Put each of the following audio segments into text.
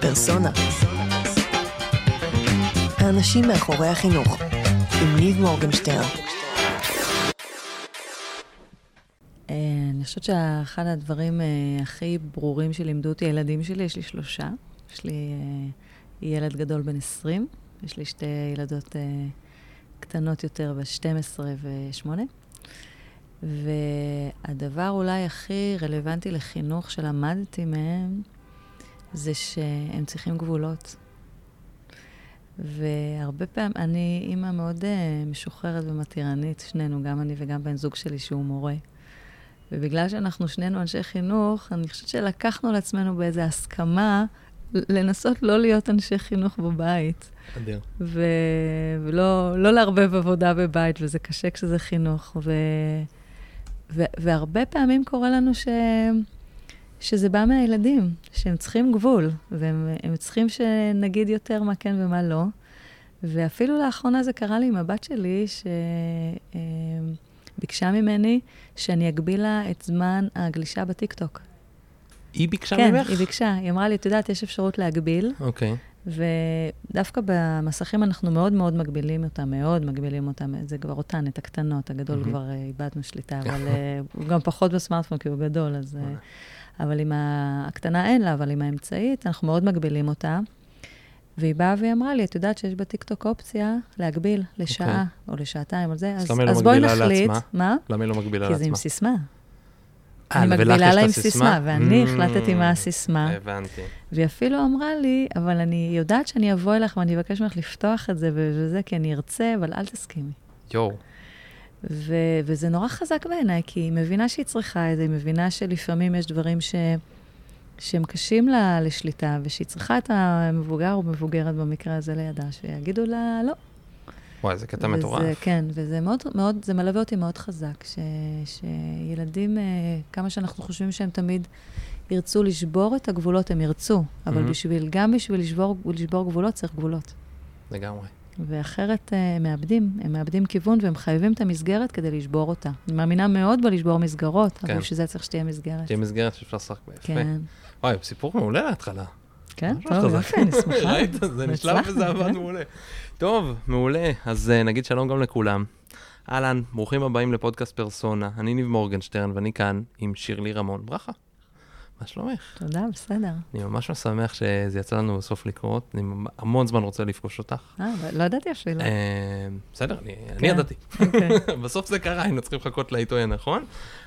פרסונה. האנשים מאחורי החינוך, עם ניב מורגנשטרן. אה, אני חושבת שאחד הדברים אה, הכי ברורים שלימדו אותי הילדים שלי, יש לי שלושה. יש לי אה, ילד גדול בן 20, יש לי שתי ילדות קטנות יותר, ב-12 ו-8. והדבר אולי הכי רלוונטי לחינוך שלמדתי מהם, זה שהם צריכים גבולות. והרבה פעמים, אני אימא מאוד uh, משוחררת ומתירנית, שנינו, גם אני וגם בן זוג שלי שהוא מורה. ובגלל שאנחנו שנינו אנשי חינוך, אני חושבת שלקחנו לעצמנו באיזו הסכמה לנסות לא להיות אנשי חינוך בבית. אדיר. ו... ולא לא לערבב עבודה בבית, וזה קשה כשזה חינוך. ו... ו... והרבה פעמים קורה לנו ש... שזה בא מהילדים, שהם צריכים גבול, והם צריכים שנגיד יותר מה כן ומה לא. ואפילו לאחרונה זה קרה לי עם הבת שלי, שביקשה ממני שאני אגביל לה את זמן הגלישה בטיקטוק. היא ביקשה כן, ממך? כן, היא ביקשה. היא אמרה לי, את יודעת, יש אפשרות להגביל. אוקיי. Okay. ודווקא במסכים אנחנו מאוד מאוד מגבילים אותם, מאוד מגבילים אותם. זה כבר אותן, את הקטנות, הגדול mm-hmm. כבר uh, איבדנו שליטה, אבל uh, הוא גם פחות בסמארטפון כי הוא גדול, אז... אבל עם הקטנה אין לה, אבל עם האמצעית, אנחנו מאוד מגבילים אותה. והיא באה והיא אמרה לי, את יודעת שיש בטיקטוק אופציה להגביל לשעה okay. אוקיי. או לשעתיים או זה, אז, אז בואי נחליט. מה? למה היא לא מגבילה לעצמה? כי זה עם סיסמה. אה, אני מגבילה לה עם סיסמה, ואני mm, החלטתי מה הסיסמה. הבנתי. והיא אפילו אמרה לי, אבל אני יודעת שאני אבוא אליך ואני אבקש ממך לפתוח את זה וזה, כי אני ארצה, אבל אל תסכימי. יואו. ו- וזה נורא חזק בעיניי, כי היא מבינה שהיא צריכה את זה, היא מבינה שלפעמים יש דברים ש... שהם קשים לה לשליטה, ושהיא צריכה את המבוגר או מבוגרת במקרה הזה לידה, שיגידו לה לא. וואי, זה קטע מטורף. כן, וזה מאוד, מאוד, זה מלווה אותי מאוד חזק, ש, שילדים, אה, כמה שאנחנו חושבים שהם תמיד ירצו לשבור את הגבולות, הם ירצו, אבל mm-hmm. בשביל, גם בשביל לשבור, לשבור גבולות, צריך גבולות. לגמרי. ואחרת אה, הם מאבדים, הם מאבדים כיוון והם חייבים את המסגרת כדי לשבור אותה. אני מאמינה מאוד בלשבור מסגרות, כן. אבל בשביל זה צריך שתהיה מסגרת. שתהיה מסגרת שאפשר לשחק בה. כן. וואי, סיפור מעולה להתחלה. כן, טוב, יופי, אני שמחה. ראית? זה נשלב וזה עבד כן. מעולה. טוב, מעולה. אז uh, נגיד שלום גם לכולם. אהלן, ברוכים הבאים לפודקאסט פרסונה. אני ניב מורגנשטרן, ואני כאן עם שירלי רמון. ברכה. מה שלומך? תודה, בסדר. אני ממש משמח שזה יצא לנו בסוף לקרות. אני המון זמן רוצה לפגוש אותך. אה, לא ידעתי אפילו. אה, בסדר, אני כן. ידעתי. אוקיי. בסוף זה קרה, היינו צריכים לחכות לעיתוי הנכון.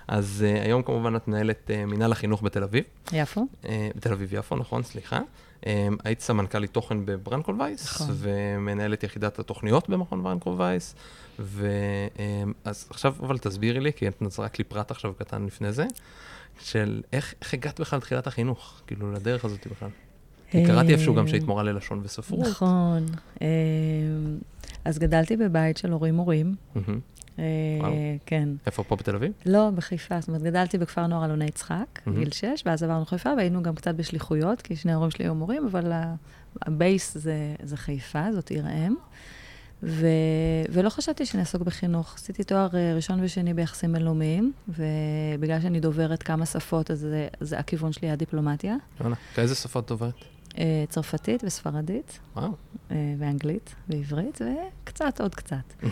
אז היום כמובן את מנהלת מנהל החינוך בתל אביב. יפו. בתל אביב-יפו, נכון, סליחה. היית סמנכ"לית תוכן בברנקול וייס, נכון. ומנהלת יחידת התוכניות במכון ברנקול וייס. ואז עכשיו, אבל תסבירי לי, כי את נזרק לי פרט עכשיו קטן לפני זה, של איך, איך הגעת בכלל לתחילת החינוך, כאילו, לדרך הזאת בכלל. כי קראתי איפשהו גם שהיית מורה ללשון וספרות. נכון. אז גדלתי בבית של הורים מורים. אה, כן. איפה, פה בתל אביב? לא, בחיפה. זאת אומרת, גדלתי בכפר נוער אלוני יצחק, גיל 6, ואז עברנו חיפה, והיינו גם קצת בשליחויות, כי שני ההורים שלי היו מורים, אבל ה base זה, חיפה, זאת עיר האם. ו... ולא חשבתי שאני אעסוק בחינוך. עשיתי תואר אה, ראשון ושני ביחסים בינלאומיים, ובגלל שאני דוברת כמה שפות, אז זה, זה הכיוון שלי הדיפלומטיה. יונה, כאיזה שפות דוברת? אה, צרפתית וספרדית. וואו. ואנגלית ועברית, וקצת, עוד קצת.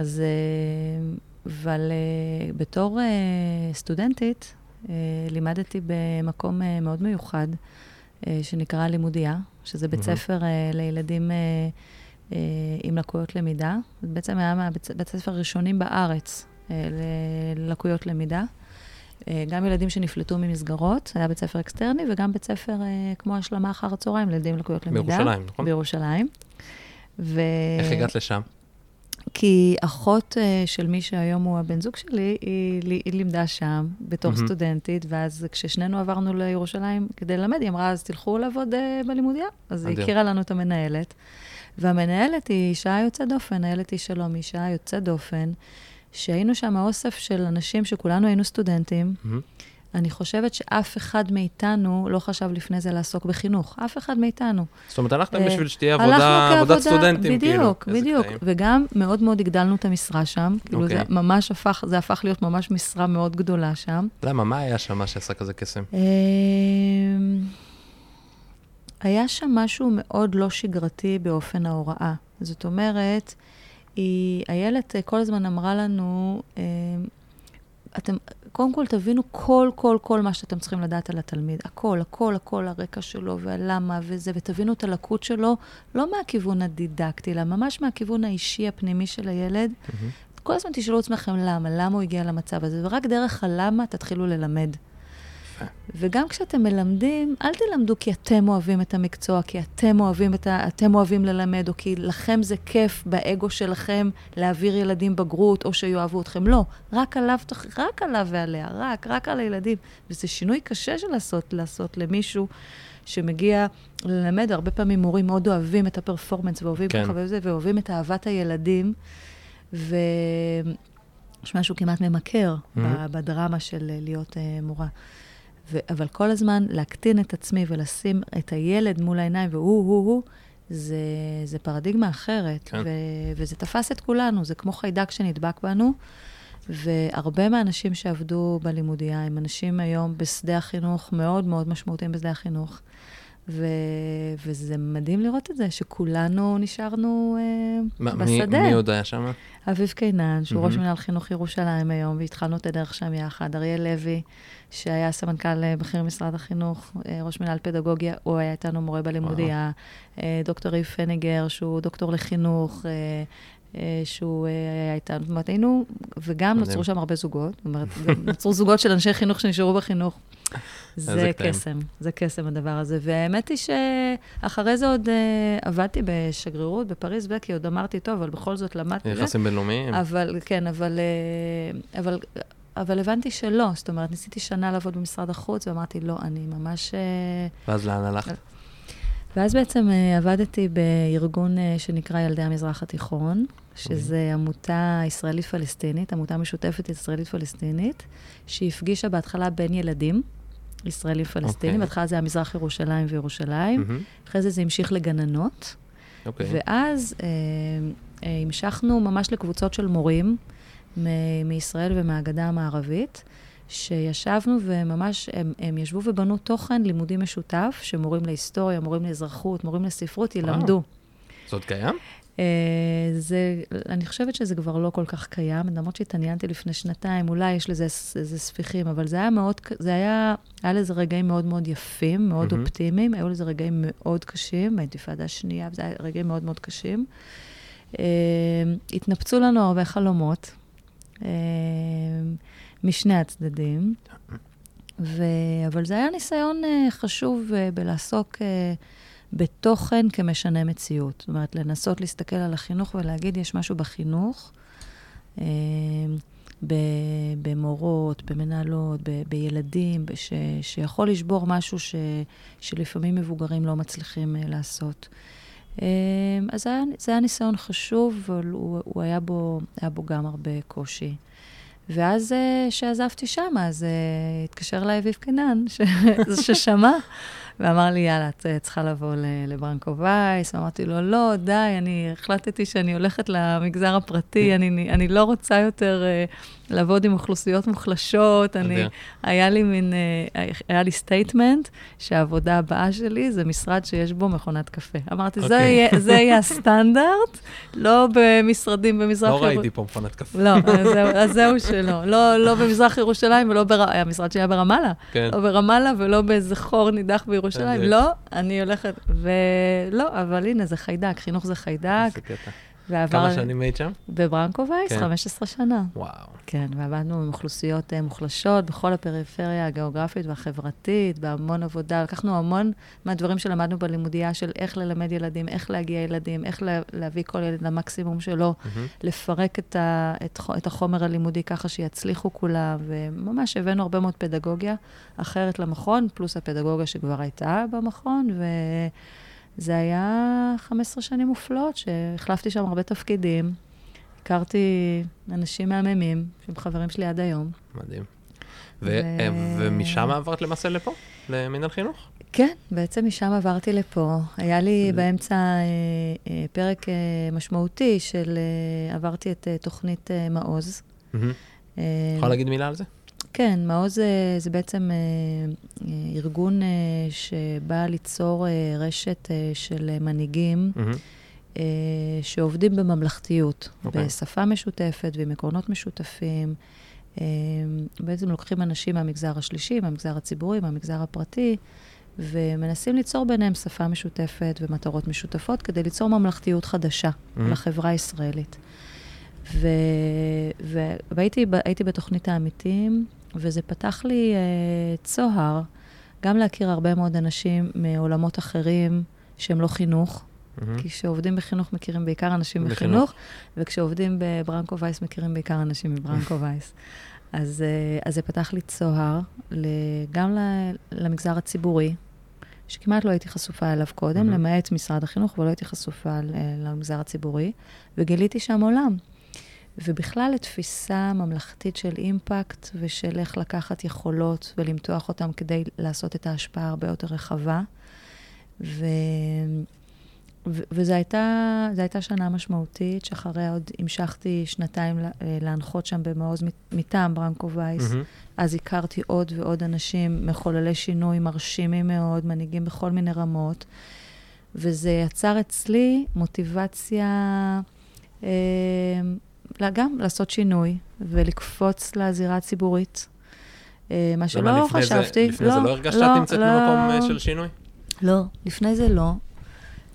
אז, אה, אבל אה, בתור אה, סטודנטית, לימדתי במקום מאוד מיוחד, שנקרא לימודיה, שזה בית ספר לילדים עם לקויות למידה. זה בעצם היה מהבית ספר הראשונים בארץ ללקויות למידה. גם ילדים שנפלטו ממסגרות, היה בית ספר אקסטרני, וגם בית ספר כמו השלמה אחר הצהריים לילדים עם לקויות למידה. בירושלים, נכון? בירושלים. ו... איך הגעת לשם? כי אחות uh, של מי שהיום הוא הבן זוג שלי, היא, היא לימדה שם בתור mm-hmm. סטודנטית, ואז כששנינו עברנו לירושלים כדי ללמד, היא אמרה, אז תלכו לעבוד uh, בלימודיה. אז היא הכירה לנו את המנהלת. והמנהלת היא אישה יוצאת דופן, הילד היא שלום, היא אישה יוצאת דופן, שהיינו שם אוסף של אנשים שכולנו היינו סטודנטים. Mm-hmm. אני חושבת שאף אחד מאיתנו לא חשב לפני זה לעסוק בחינוך. אף אחד מאיתנו. זאת אומרת, הלכתם אה, בשביל שתהיה עבודה, עבודת סטודנטים, כאילו. בדיוק, בדיוק. וגם מאוד מאוד הגדלנו את המשרה שם. כאילו, זה אוקיי. ממש הפך, זה הפך להיות ממש משרה מאוד גדולה שם. למה? מה היה שם מה שעשה כזה קסם? אה, היה שם משהו מאוד לא שגרתי באופן ההוראה. זאת אומרת, היא, איילת כל הזמן אמרה לנו, אה, אתם, קודם כל תבינו כל, כל, כל מה שאתם צריכים לדעת על התלמיד. הכל, הכל, הכל, הרקע שלו והלמה וזה, ותבינו את הלקות שלו, לא מהכיוון הדידקטי, אלא ממש מהכיוון האישי הפנימי של הילד. Mm-hmm. כל הזמן תשאלו עצמכם למה, למה הוא הגיע למצב הזה, ורק דרך הלמה תתחילו ללמד. וגם כשאתם מלמדים, אל תלמדו כי אתם אוהבים את המקצוע, כי אתם אוהבים, את ה... אתם אוהבים ללמד, או כי לכם זה כיף באגו שלכם להעביר ילדים בגרות, או שיאהבו אתכם. לא, רק עליו, רק עליו ועליה, רק, רק על הילדים. וזה שינוי קשה של לעשות, לעשות למישהו שמגיע ללמד. הרבה פעמים מורים מאוד אוהבים את הפרפורמנס, ואוהבים כן. ככה וזה, ואוהבים את אהבת הילדים. ו... יש משהו כמעט ממכר mm-hmm. בדרמה של להיות uh, מורה. ו- אבל כל הזמן להקטין את עצמי ולשים את הילד מול העיניים, והוא, הוא, הוא, זה, זה פרדיגמה אחרת. כן. ו- וזה תפס את כולנו, זה כמו חיידק שנדבק בנו. והרבה מהאנשים שעבדו בלימודייה הם אנשים היום בשדה החינוך, מאוד מאוד משמעותיים בשדה החינוך. ו... וזה מדהים לראות את זה, שכולנו נשארנו uh, ما, בשדה. מי, מי עוד היה שם? אביב קינן, שהוא mm-hmm. ראש מנהל חינוך ירושלים היום, והתחלנו את הדרך שם יחד. אריאל לוי, שהיה סמנכ"ל אה, בכיר משרד החינוך, אה, ראש מנהל פדגוגיה, הוא היה איתנו מורה בלימודייה. דוקטור ריב פניגר, שהוא דוקטור לחינוך. שהוא היה איתנו, זאת אומרת, היינו, וגם נוצרו שם הרבה זוגות, זאת אומרת, נוצרו זוגות של אנשי חינוך שנשארו בחינוך. זה קסם, זה קסם הדבר הזה. והאמת היא שאחרי זה עוד uh, עבדתי בשגרירות בפריז, כי עוד אמרתי, טוב, אבל בכל זאת למדתי. יחסים בינלאומיים. אבל, כן, אבל, uh, אבל, אבל הבנתי שלא. זאת אומרת, ניסיתי שנה לעבוד במשרד החוץ, ואמרתי, לא, אני ממש... Uh, ואז לאן הלכת? ואז בעצם uh, עבדתי בארגון uh, שנקרא ילדי המזרח התיכון, שזה אוקיי. עמותה ישראלית-פלסטינית, עמותה משותפת ישראלית-פלסטינית, שהפגישה בהתחלה בין ילדים. ישראלים פלסטינים, okay. אוקיי. בהתחלה זה היה מזרח ירושלים וירושלים, mm-hmm. אחרי זה זה המשיך לגננות, okay. אוקיי. ואז אה, אה, המשכנו ממש לקבוצות של מורים מ- מישראל ומהגדה המערבית, שישבנו וממש, הם, הם ישבו ובנו תוכן לימודי משותף, שמורים להיסטוריה, מורים לאזרחות, מורים לספרות ילמדו. זה עוד קיים? Uh, זה, אני חושבת שזה כבר לא כל כך קיים, למרות שהתעניינתי לפני שנתיים, אולי יש לזה איזה ספיחים, אבל זה היה מאוד, זה היה, היה לזה רגעים מאוד מאוד יפים, מאוד mm-hmm. אופטימיים, היו לזה רגעים מאוד קשים, באינתיפאדה השנייה, וזה היה רגעים מאוד מאוד קשים. Uh, התנפצו לנו הרבה חלומות uh, משני הצדדים, ו, אבל זה היה ניסיון uh, חשוב uh, בלעסוק... Uh, בתוכן כמשנה מציאות. זאת אומרת, לנסות להסתכל על החינוך ולהגיד, יש משהו בחינוך, אה, במורות, במנהלות, בילדים, ש, שיכול לשבור משהו ש, שלפעמים מבוגרים לא מצליחים אה, לעשות. אה, אז זה היה, זה היה ניסיון חשוב, אבל הוא, הוא היה, בו, היה בו גם הרבה קושי. ואז כשעזבתי שם, אז התקשר אליי אביב קנן, ששמע. ואמר לי, יאללה, את צריכה לבוא לברנקו וייס. אמרתי לו, לא, די, אני החלטתי שאני הולכת למגזר הפרטי, אני, אני לא רוצה יותר uh, לעבוד עם אוכלוסיות מוחלשות. אני, היה לי מין, uh, היה לי statement שהעבודה הבאה שלי זה משרד שיש בו מכונת קפה. אמרתי, okay. זה, אוקיי. יהיה, זה יהיה הסטנדרט, לא במשרדים במזרח ירושלים. לא ראיתי פה מכונת קפה. לא, אז זהו שלא. לא, לא במזרח ירושלים ולא, בר... המשרד שהיה ברמאללה. כן. לא ברמאללה ולא באיזה חור נידח בירושלים. בירושלים. לא, אני הולכת, ולא, אבל הנה, זה חיידק, חינוך זה חיידק. ועבר... כמה שנים היית שם? בברנקו וייס, כן. 15 שנה. וואו. כן, ועבדנו עם אוכלוסיות uh, מוחלשות בכל הפריפריה הגיאוגרפית והחברתית, בהמון עבודה. לקחנו המון מהדברים שלמדנו בלימודייה של איך ללמד ילדים, איך להגיע ילדים, איך לה, להביא כל ילד למקסימום שלו, mm-hmm. לפרק את, ה, את, את החומר הלימודי ככה שיצליחו כולם, וממש הבאנו הרבה מאוד פדגוגיה אחרת למכון, פלוס הפדגוגיה שכבר הייתה במכון, ו... זה היה 15 שנים מופלאות, שהחלפתי שם הרבה תפקידים. הכרתי אנשים מהממים, שהם חברים שלי עד היום. מדהים. ו- ו- ומשם עברת למעשה לפה, למינהל חינוך? כן, בעצם משם עברתי לפה. היה לי באמצע אה, אה, פרק אה, משמעותי של, אה, עברתי את אה, תוכנית אה, מעוז. Mm-hmm. אה, יכולה להגיד מילה על זה? כן, מעוז זה, זה בעצם אה, אה, ארגון אה, שבא ליצור אה, רשת אה, של אה, מנהיגים. אה, שעובדים בממלכתיות, אוקיי. בשפה משותפת ועם עקרונות משותפים. אה, בעצם לוקחים אנשים מהמגזר השלישי, מהמגזר הציבורי, מהמגזר הפרטי, ומנסים ליצור ביניהם שפה משותפת ומטרות משותפות כדי ליצור ממלכתיות חדשה מהמם. לחברה הישראלית. ו... ו... והייתי ב... בתוכנית העמיתים, וזה פתח לי uh, צוהר, גם להכיר הרבה מאוד אנשים מעולמות אחרים שהם לא חינוך, מהמם. כי כשעובדים בחינוך מכירים בעיקר אנשים בחינוך. בחינוך, וכשעובדים בברנקו וייס מכירים בעיקר אנשים מברנקו וייס. אז, אה, אז זה פתח לי צוהר גם למגזר הציבורי, שכמעט לא הייתי חשופה אליו קודם, מהמם. למעט משרד החינוך, ולא הייתי חשופה למגזר הציבורי, וגיליתי שם עולם. ובכלל לתפיסה ממלכתית של אימפקט ושל איך לקחת יכולות ולמתוח אותן כדי לעשות את ההשפעה הרבה יותר רחבה. ו... ו- וזו הייתה, הייתה שנה משמעותית, שאחריה עוד המשכתי שנתיים אה, להנחות שם במעוז מט- מטעם ברנקו וייס. מהמם. אז הכרתי עוד ועוד אנשים, מחוללי שינוי מרשימים מאוד, מנהיגים בכל מיני רמות, וזה יצר אצלי מוטיבציה אה, גם לעשות שינוי ולקפוץ לזירה הציבורית. אה, מה שלא חשבתי. זה, לפני זה לא הרגשת שאת נמצאת במקום אה, של שינוי? לא, לפני זה לא.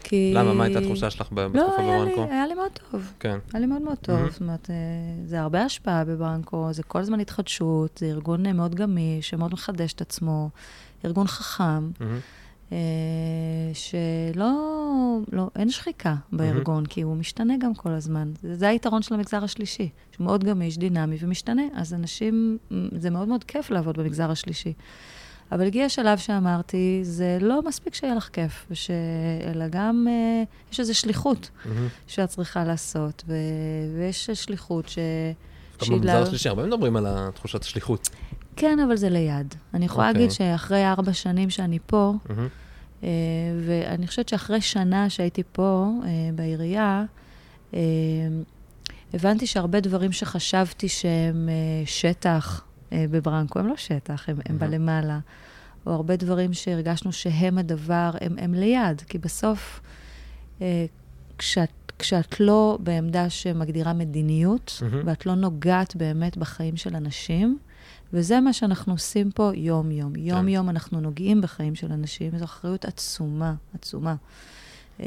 כי... למה? מה הייתה התחושה שלך לא, בתקופה לי, בברנקו? היה לי מאוד טוב. כן. היה לי מאוד מאוד טוב. מהמם. זאת אומרת, אה, זה הרבה השפעה בברנקו, זה כל הזמן התחדשות, זה ארגון מאוד גמיש, שמאוד מחדש את עצמו, ארגון חכם, מהמם. אה, שלא, לא, אין שחיקה בארגון, כי הוא משתנה גם כל הזמן. זה, זה היתרון של המגזר השלישי, שהוא מאוד גמיש, דינמי ומשתנה. אז אנשים, זה מאוד מאוד כיף לעבוד במגזר השלישי. אבל הגיע שלב שאמרתי, זה לא מספיק שיהיה לך כיף, וש... אלא גם אה, יש איזו שליחות מהמם. שאת צריכה לעשות, ו... ויש שליחות ש... שהיא במגזר לה- השלישי, הרבה מדברים על התחושת שליחות. כן, אבל זה ליד. אני יכולה אוקיי. להגיד שאחרי ארבע שנים שאני פה, מהמם. אה, ואני חושבת שאחרי שנה שהייתי פה, אה, בעירייה, אה, הבנתי שהרבה דברים שחשבתי שהם שטח בברנקו, הם לא שטח, הם, הם. בלמעלה. או הרבה דברים שהרגשנו שהם הדבר, הם, הם ליד. כי בסוף, כשאת, כשאת לא בעמדה שמגדירה מדיניות, מהמם. ואת לא נוגעת באמת בחיים של אנשים, וזה מה שאנחנו עושים פה יום-יום. יום-יום אנחנו נוגעים בחיים של אנשים, זו אחריות עצומה, עצומה. אה,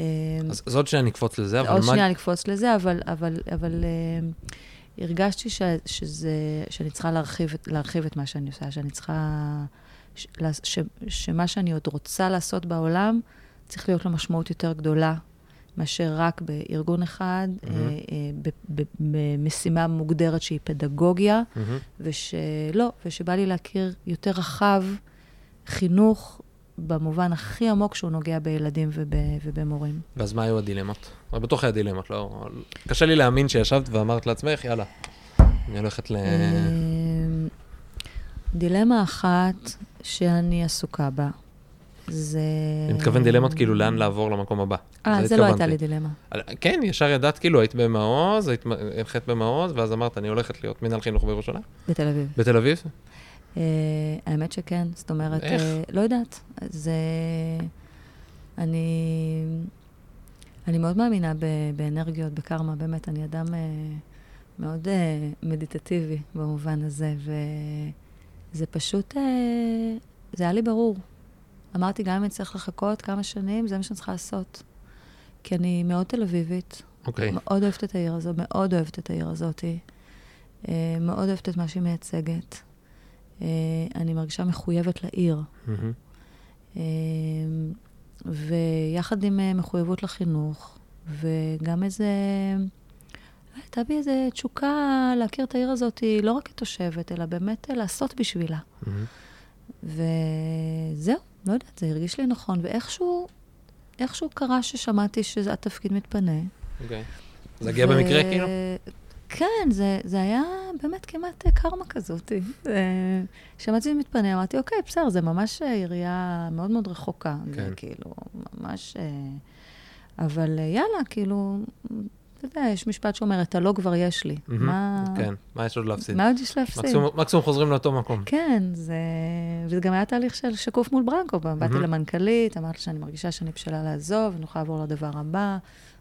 אז אז עוד שניה נקפוץ לזה, אבל עוד מה... שנייה לקפוץ לזה, אבל, אבל, אבל אה, הרגשתי ש, שזה, שאני צריכה להרחיב, להרחיב את מה שאני עושה, שאני צריכה... ש, ש, שמה שאני עוד רוצה לעשות בעולם, צריך להיות לו משמעות יותר גדולה מאשר רק בארגון אחד, מהמם. אה, אה, במשימה מוגדרת שהיא פדגוגיה, מהמם. ושלא, ושבא לי להכיר יותר רחב חינוך במובן הכי עמוק שהוא נוגע בילדים וב, ובמורים. ואז מה היו הדילמות? אבל בטוח היה דילמות, לא... קשה לי להאמין שישבת ואמרת לעצמך, יאללה, אני הולכת ל... אמ, דילמה אחת שאני עסוקה בה, זה... אני מתכוון דילמות כאילו לאן לעבור למקום הבא. אה, לזה זה לא הייתה. לי דילמה. כן, ישר ידעת, כאילו, היית במעוז, היית הנחית במעוז, ואז אמרת, אני הולכת להיות מנהל חינוך בירושלים? בתל אביב. בתל אביב? אה, האמת שכן, זאת אומרת, איך? אה, לא יודעת. זה... אני... אני מאוד מאמינה ב- באנרגיות, בקרמה, באמת, אני אדם אה, מאוד אה, מדיטטיבי במובן הזה, וזה פשוט, אה, זה היה לי ברור. אמרתי, גם אם אני צריך לחכות כמה שנים, זה מה שאני צריכה לעשות. כי אני מאוד תל אביבית, אוקיי. מאוד אוהבת את העיר הזאת, מאוד אוהבת את העיר הזאת. אה, מאוד אוהבת את מה שהיא מייצגת. אה, אני מרגישה מחויבת לעיר. אה, ויחד עם אה, מחויבות לחינוך, וגם איזה... הייתה בי איזו תשוקה להכיר את העיר הזאת, לא רק כתושבת, אלא באמת אה, לעשות בשבילה. מהמם. וזהו, לא יודעת, זה הרגיש לי נכון, ואיכשהו, איכשהו קרה ששמעתי שהתפקיד מתפנה. אוקיי. זה הגיע במקרה, כאילו? כן, זה, זה היה באמת כמעט קרמה כזאת. אה, שמעתי שזה מתפנה, אמרתי, אוקיי, בסדר, זה ממש אה, עירייה מאוד מאוד רחוקה. כן. זה כאילו, ממש... אה, אבל יאללה, כאילו, אתה יודע, יש משפט שאומר, את הלא כבר יש לי. מהמם. מה... כן, מה יש עוד להפסיד? מה עוד יש להפסיד? מקסימום- מקסימום חוזרים לאותו מקום. כן, זה... וזה גם היה תהליך של שקוף מול ברנקו. באתי מהמם. למנכ"לית, אמרתי שאני מרגישה שאני בשלה לעזוב, אני יכולה לעבור לדבר הבא.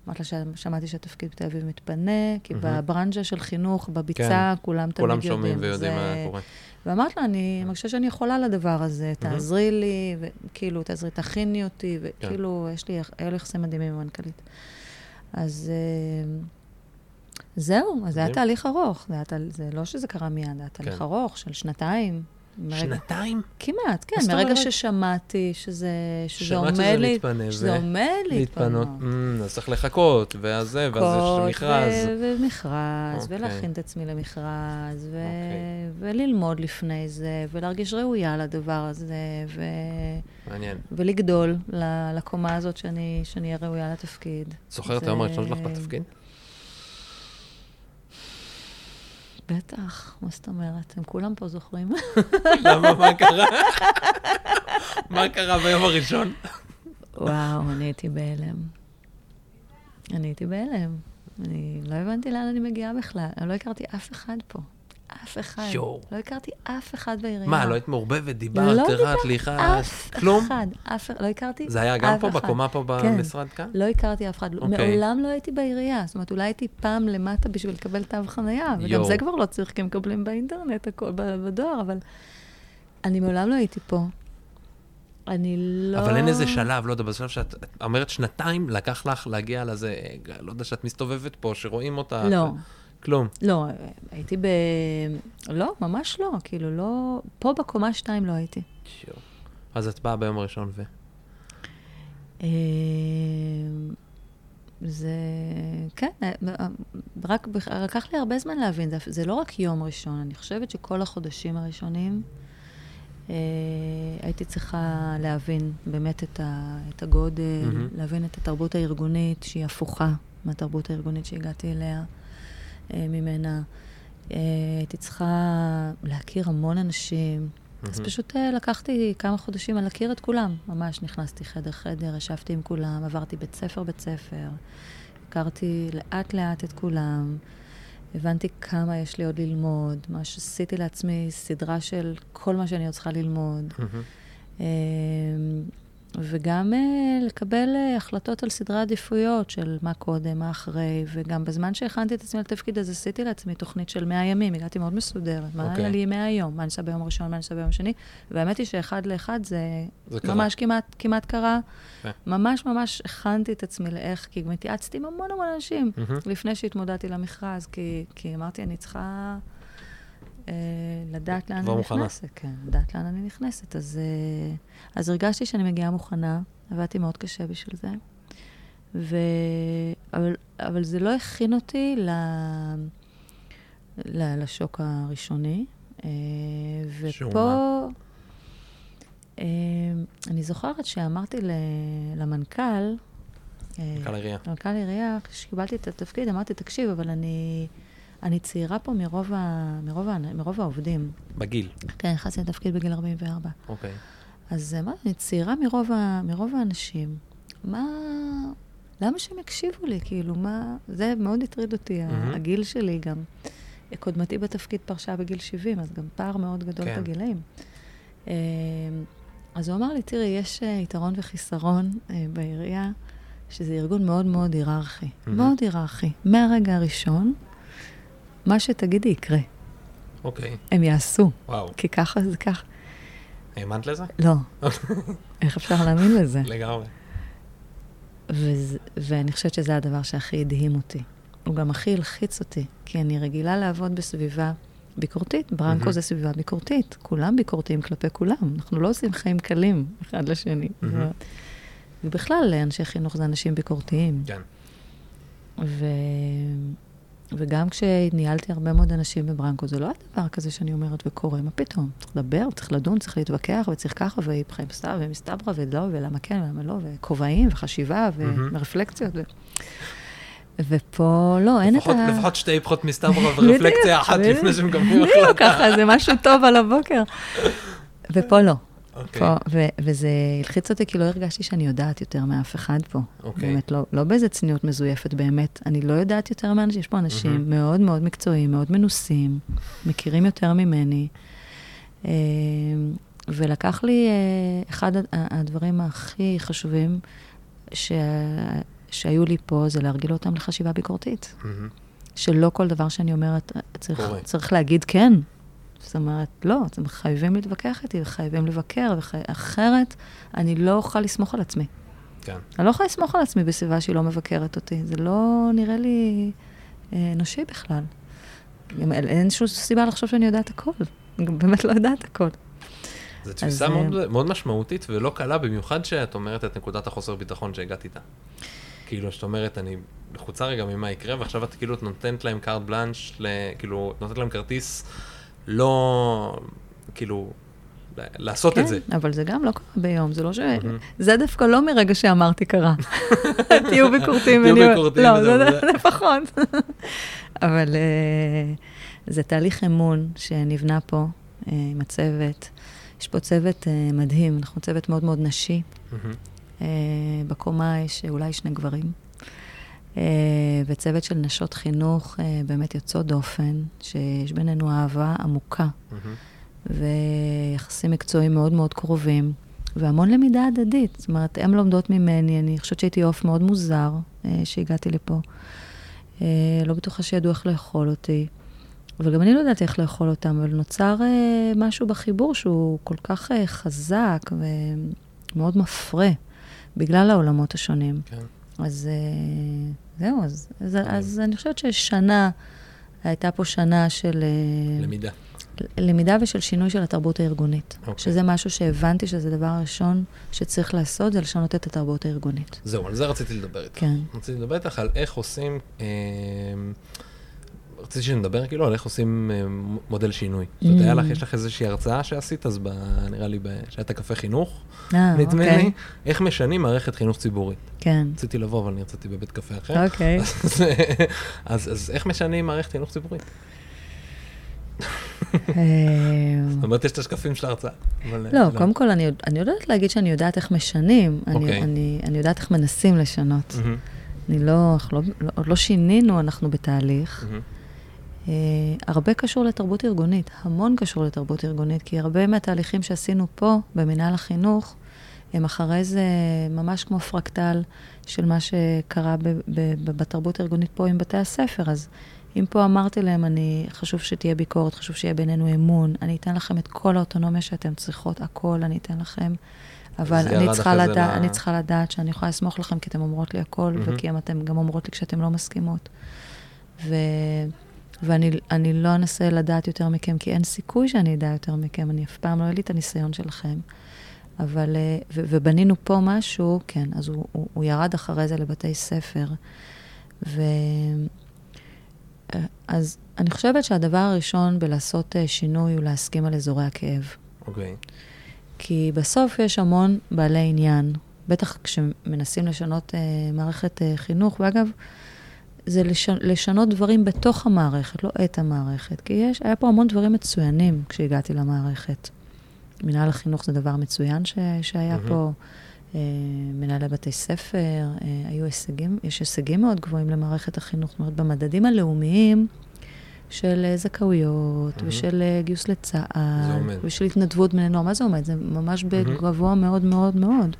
אמרתי לה ששמעתי שהתפקיד בתל אביב מתפנה, כי מהמם. בברנז'ה של חינוך, בביצה, כולם תמיד כולם יודעים. שומעים ויודעים וזה- מה קורה. ואמרתי לה, אני מרגישה שאני יכולה לדבר הזה. תעזרי לי, וכאילו, תעזרי, תכיני אותי, כן. וכאילו, יש לי, היו לי יחסים מדהימים עם המנכ"לית. אז אה, זהו, אז זה היה. תהליך ארוך. זה, היה, זה לא שזה קרה מיד, זה היה תהליך כן. ארוך של שנתיים. מרגע- שנתיים? כמעט, כן. מרגע? ששמעתי שזה, שזה עומד שזה לי, מתפנה, שזה ו- עומד להתפנות. אמ, אז צריך לחכות, ואז זה, ואז יש מכרז. ו- ומכרז, אוקיי. ולהכין את עצמי למכרז, ו- אוקיי. וללמוד לפני זה, ולהרגיש ראויה לדבר הזה, ו- מעניין. ולגדול לקומה הזאת שאני אהיה ראויה לתפקיד. זוכר את זה- היום הראשון שלך בתפקיד? בטח, מה זאת אומרת? הם כולם פה זוכרים. למה? מה קרה? מה קרה ביום הראשון? וואו, אני הייתי בהלם. אני הייתי בהלם. אני לא הבנתי לאן אני מגיעה בכלל. אני לא הכרתי אף אחד פה. אף אחד. יואו. לא הכרתי אף אחד בעירייה. מה, לא היית מעורבבת? דיברת, לא הראת, דיברתי, ליחת, אף כלום? אחד, אף אחד, לא הכרתי זה היה גם אף פה, אחד. בקומה פה כן. במשרד כאן? לא הכרתי אף אחד. אוקיי. מעולם לא הייתי בעירייה. זאת אומרת, אולי הייתי פעם למטה בשביל לקבל תו חנייה, וגם יואו. זה כבר לא צריך, כי הם מקבלים באינטרנט, הכל בדואר, אבל אני מעולם לא הייתי פה. אני לא... אבל אין איזה שלב, לא יודע, בשלב שאת את אומרת שנתיים, לקח לך להגיע לזה, לא יודע, שאת מסתובבת פה, שרואים אותך. לא. כלום. לא, הייתי ב... לא, ממש לא. כאילו, לא... פה בקומה שתיים לא הייתי. שיו. אז את באה ביום הראשון ו... אה, זה, כן, אה, רק, לקח לי הרבה זמן להבין, זה, זה לא רק יום ראשון, אני חושבת שכל החודשים הראשונים אה, הייתי צריכה להבין באמת את, ה, את הגודל, מהמם. להבין את התרבות הארגונית שהיא הפוכה מהתרבות הארגונית שהגעתי אליה, אה, ממנה. אה, הייתי צריכה להכיר המון אנשים, אז. פשוט אה, לקחתי כמה חודשים על להכיר את כולם. ממש נכנסתי חדר-חדר, ישבתי עם כולם, עברתי בית ספר-בית ספר, הכרתי לאט-לאט את כולם, הבנתי כמה יש לי עוד ללמוד, ממש עשיתי לעצמי סדרה של כל מה שאני עוד צריכה ללמוד. מהמם. וגם אה, לקבל אה, החלטות על סדרי עדיפויות של מה קודם, מה אחרי, וגם בזמן שהכנתי את עצמי לתפקיד הזה, עשיתי לעצמי תוכנית של 100 ימים, הגעתי מאוד מסודרת. מה אוקיי. היה לי 100 יום, מה אני עושה ביום הראשון, מה אני עושה ביום השני, והאמת היא שאחד לאחד זה, זה קרה. ממש כמעט, כמעט קרה. יפה. ממש ממש הכנתי את עצמי לאיך, כי גם התייעצתי עם המון המון אנשים מהמם. לפני שהתמודדתי למכרז, כי, כי אמרתי, אני צריכה לדעת לאן אני מוכנה. נכנסת. כן, לדעת לאן אני נכנסת. אז, אה, אז הרגשתי שאני מגיעה מוכנה, עבדתי מאוד קשה בשביל זה. ו... אבל, אבל זה לא הכין אותי ל... ל... לשוק הראשוני. אה, ופה... אה, אני זוכרת שאמרתי ל... למנכ"ל, אה, מנכ"ל העירייה. מנכ"ל עירייה, כשקיבלתי את התפקיד, אמרתי, תקשיב, אבל אני, אני צעירה פה מרוב, ה, מרוב, ה, מרוב העובדים. בגיל. כן, נכנסתי לתפקיד בגיל 44. אוקיי. אז אמרתי, אני צעירה מרוב, ה, מרוב האנשים. מה... למה שהם יקשיבו לי? כאילו, מה... זה מאוד הטריד אותי, mm-hmm. הגיל שלי גם. קודמתי בתפקיד פרשה בגיל 70, אז גם פער מאוד גדול כן. בגילאים. אה, אז הוא אמר לי, תראי, יש אה, יתרון וחיסרון אה, בעירייה, שזה ארגון מאוד מאוד היררכי. מהמם. מאוד היררכי. מהרגע הראשון, מה שתגידי יקרה. אוקיי. הם יעשו, וואו. כי ככה זה ככה. האמנת לזה? לא. איך אפשר להאמין לזה? לגמרי. וזה, ואני חושבת שזה הדבר שהכי הדהים אותי. הוא גם הכי הלחיץ אותי, כי אני רגילה לעבוד בסביבה ביקורתית. ברנקו. זה סביבה ביקורתית. כולם ביקורתיים כלפי כולם. אנחנו לא עושים חיים קלים אחד לשני. ובכלל, אנשי חינוך זה אנשים ביקורתיים. כן. ו... וגם כשניהלתי הרבה מאוד אנשים בברנקו, זה לא היה דבר כזה שאני אומרת וקורה, מה פתאום? צריך לדבר, צריך לדון, צריך להתווכח, וצריך ככה, סתם, ומסתברא, ולא, ולמה כן, ולמה לא, וכובעים, וחשיבה. ורפלקציות. ו... ופה, לא, אין את ה... לפחות שתי איפכות מסתברא ורפלקציה אחת בדיוק, לפני שמקבלים בדיוק, החלטה. ככה, זה משהו טוב על הבוקר. ופה לא. אוקיי. פה, ו- וזה הלחיץ אותי, כי לא הרגשתי שאני יודעת יותר מאף אחד פה. אוקיי. באמת, לא, לא באיזה צניעות מזויפת, באמת. אני לא יודעת יותר מאנשים, יש פה אנשים מהמם. מאוד מאוד מקצועיים, מאוד מנוסים, מכירים יותר ממני. אה, ולקח לי, אה, אחד הד- הדברים הכי חשובים ש... שהיו לי פה, זה להרגיל אותם לחשיבה ביקורתית. מהמם. שלא כל דבר שאני אומרת, צריך, קורה. צריך להגיד כן. זאת אומרת, לא, אתם חייבים להתווכח איתי, וחייבים לבקר, וחי... אחרת אני לא אוכל לסמוך על עצמי. כן. אני לא יכולה לסמוך על עצמי בסביבה שהיא לא מבקרת אותי. זה לא נראה לי אה, אנושי בכלל. גם אין- שום סיבה לחשוב שאני יודעת הכל. אני גם באמת לא יודעת הכל. זו אז, תפיסה אה, מאוד, מאוד משמעותית ולא קלה, במיוחד שאת אומרת את נקודת החוסר ביטחון שהגעת איתה. כאילו, שאת אומרת, אני לחוצה רגע ממה יקרה, ועכשיו את כאילו נותנת להם קארט בלאנש, כאילו, נותנת להם כרטיס לא, כאילו, לעשות את זה. כן, אבל זה גם לא קרה ביום, זה לא ש... מהמם. זה דווקא לא מרגע שאמרתי קרה. תהיו ביקורתיים. תהיו ביקורתיים, לא, זה זה פחות. אבל אה, זה תהליך אמון שנבנה פה אה, עם הצוות. יש פה צוות אה, מדהים, אנחנו צוות מאוד מאוד נשי. אה, בקומה יש אולי שני גברים. אה, וצוות של נשות חינוך אה, באמת יוצאות דופן, שיש בינינו אהבה עמוקה. מהמם. ויחסים מקצועיים מאוד מאוד קרובים, והמון למידה הדדית. זאת אומרת, הן לומדות ממני, אני חושבת שהייתי עוף מאוד מוזר אה, שהגעתי לפה. לא בטוחה שידעו איך לאכול אותי, אבל גם אני לא ידעתי איך לאכול אותם, אבל נוצר אה, משהו בחיבור שהוא כל כך אה, חזק ומאוד מפרה, בגלל העולמות השונים. כן. אז אה, זהו, אז, אז, אז אני חושבת ששנה, הייתה פה שנה של... אה, למידה. למידה ושל שינוי של התרבות הארגונית. אוקיי. שזה משהו שהבנתי שזה הדבר הראשון שצריך לעשות, זה לשנות את התרבות הארגונית. זהו, על זה רציתי לדבר איתך. כן. רציתי לדבר איתך על איך עושים, אה, רציתי שנדבר כאילו על איך עושים אה, מודל שינוי. זאת אומרת, לך, יש לך איזושהי הרצאה שעשית, אז ב, נראה לי, ב- שהיה הקפה חינוך, אה, נדמה אוקיי. לי, איך משנים מערכת חינוך ציבורית. כן. רציתי לבוא, אבל אני רציתי בבית קפה אחר. אוקיי. אז, אז, אז איך משנים מערכת חינוך ציבורית? אה, זאת אומרת, יש את השקפים של ההרצאה. לא, אה, קודם כל, אני, יודעת להגיד שאני יודעת איך משנים. אני, אוקיי. יודעת איך מנסים לשנות. אני לא, אנחנו לא, לא, עוד לא שינינו, אנחנו בתהליך. אה, הרבה קשור לתרבות ארגונית, המון קשור לתרבות ארגונית, כי הרבה מהתהליכים שעשינו פה, במינהל החינוך, הם אחרי זה ממש כמו פרקטל של מה שקרה ב- ב- ב- בתרבות הארגונית פה עם בתי הספר. אז אם פה אמרתי להם, אני, חשוב שתהיה ביקורת, חשוב שיהיה בינינו אמון, אני אתן לכם את כל האוטונומיה שאתם צריכות, הכל אני אתן לכם. אבל אני צריכה, לדע, ל- אני צריכה לדעת שאני יכולה לסמוך לכם, כי אתם אומרות לי הכל, מהמם. וכי אתם גם אומרות לי כשאתם לא מסכימות. ו... ואני אני לא אנסה לדעת יותר מכם, כי אין סיכוי שאני אדע יותר מכם, אני אף פעם לא יהיה לי את הניסיון שלכם. אבל, אה, ו, ובנינו פה משהו, כן, אז הוא, הוא, הוא ירד אחרי זה לבתי ספר. ו... אה, אז אני חושבת שהדבר הראשון בלעשות אה, שינוי הוא להסכים על אזורי הכאב. אוקיי. כי בסוף יש המון בעלי עניין, בטח כשמנסים לשנות אה, מערכת אה, חינוך, ואגב, זה לש, לשנות דברים בתוך המערכת, לא את המערכת. כי יש, היה פה המון דברים מצוינים כשהגעתי למערכת. מנהל החינוך זה דבר מצוין ש, שהיה מהמם. פה. אה, מנהלי בתי ספר, אה, היו הישגים, יש הישגים מאוד גבוהים למערכת החינוך. זאת אומרת, במדדים הלאומיים של אה, זכאויות, מהמם. ושל גיוס לצה"ל. ושל התנדבות בני נוער, מה זה עומד? זה ממש. בגבוה מאוד מאוד מאוד.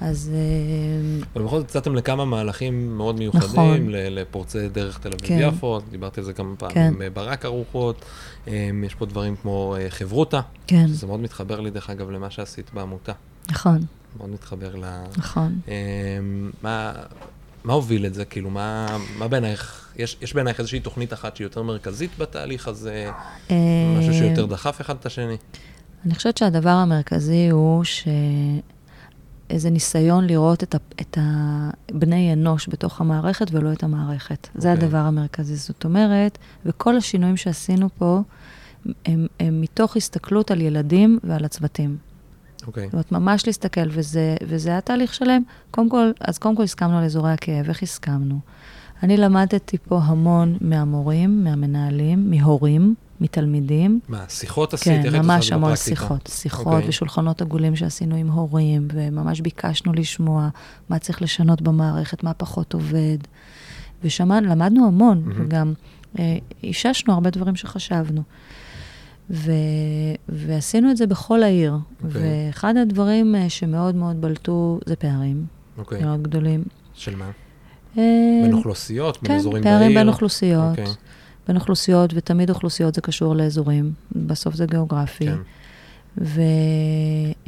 אז אה, אבל בכל זאת יצאתם לכמה מהלכים מאוד מיוחדים, נכון. לפורצי דרך תל כן. אביב-יפו, דיברתי על זה כמה פעמים, כן. עם אה, ברק ארוחות, אה, יש פה דברים כמו חברותה, כן, שזה מאוד מתחבר לי, דרך אגב, למה שעשית בעמותה, נכון, מאוד מתחבר ל... נכון. אה, מה, מה הוביל את זה? כאילו, מה, מה בעינייך, יש, יש בעינייך איזושהי תוכנית אחת שהיא יותר מרכזית בתהליך הזה, משהו שיותר דחף אחד את השני? אני חושבת שהדבר המרכזי הוא שאיזה ניסיון לראות את, ה... את הבני אנוש בתוך המערכת ולא את המערכת. זה אוקיי. הדבר המרכזי. זאת אומרת, וכל השינויים שעשינו פה, הם, הם מתוך הסתכלות על ילדים ועל הצוותים. אוקיי, זאת אומרת, ממש להסתכל, וזה, וזה היה תהליך שלם. קודם כל, אז קודם כל הסכמנו על אזורי הכאב, איך הסכמנו? אני למדתי פה המון מהמורים, מהמנהלים, מהורים, מתלמידים. מה, שיחות עשית? כן, ממש המון שיחות. שיחות okay. אוקיי. ושולחנות עגולים שעשינו עם הורים, וממש ביקשנו לשמוע מה צריך לשנות במערכת, מה פחות עובד. ושמענו, למדנו המון, mm-hmm. וגם אה, איששנו הרבה דברים שחשבנו. ו, ועשינו את זה בכל העיר. Okay. אוקיי. ואחד הדברים אה, שמאוד מאוד בלטו זה פערים. אוקיי. מאוד גדולים. של מה? אה, בין אוכלוסיות? כן, בין אזורים בעיר? כן, פערים בין אוכלוסיות. Okay. בין אוכלוסיות, ותמיד אוכלוסיות זה קשור לאזורים. בסוף זה גיאוגרפי. כן. ו...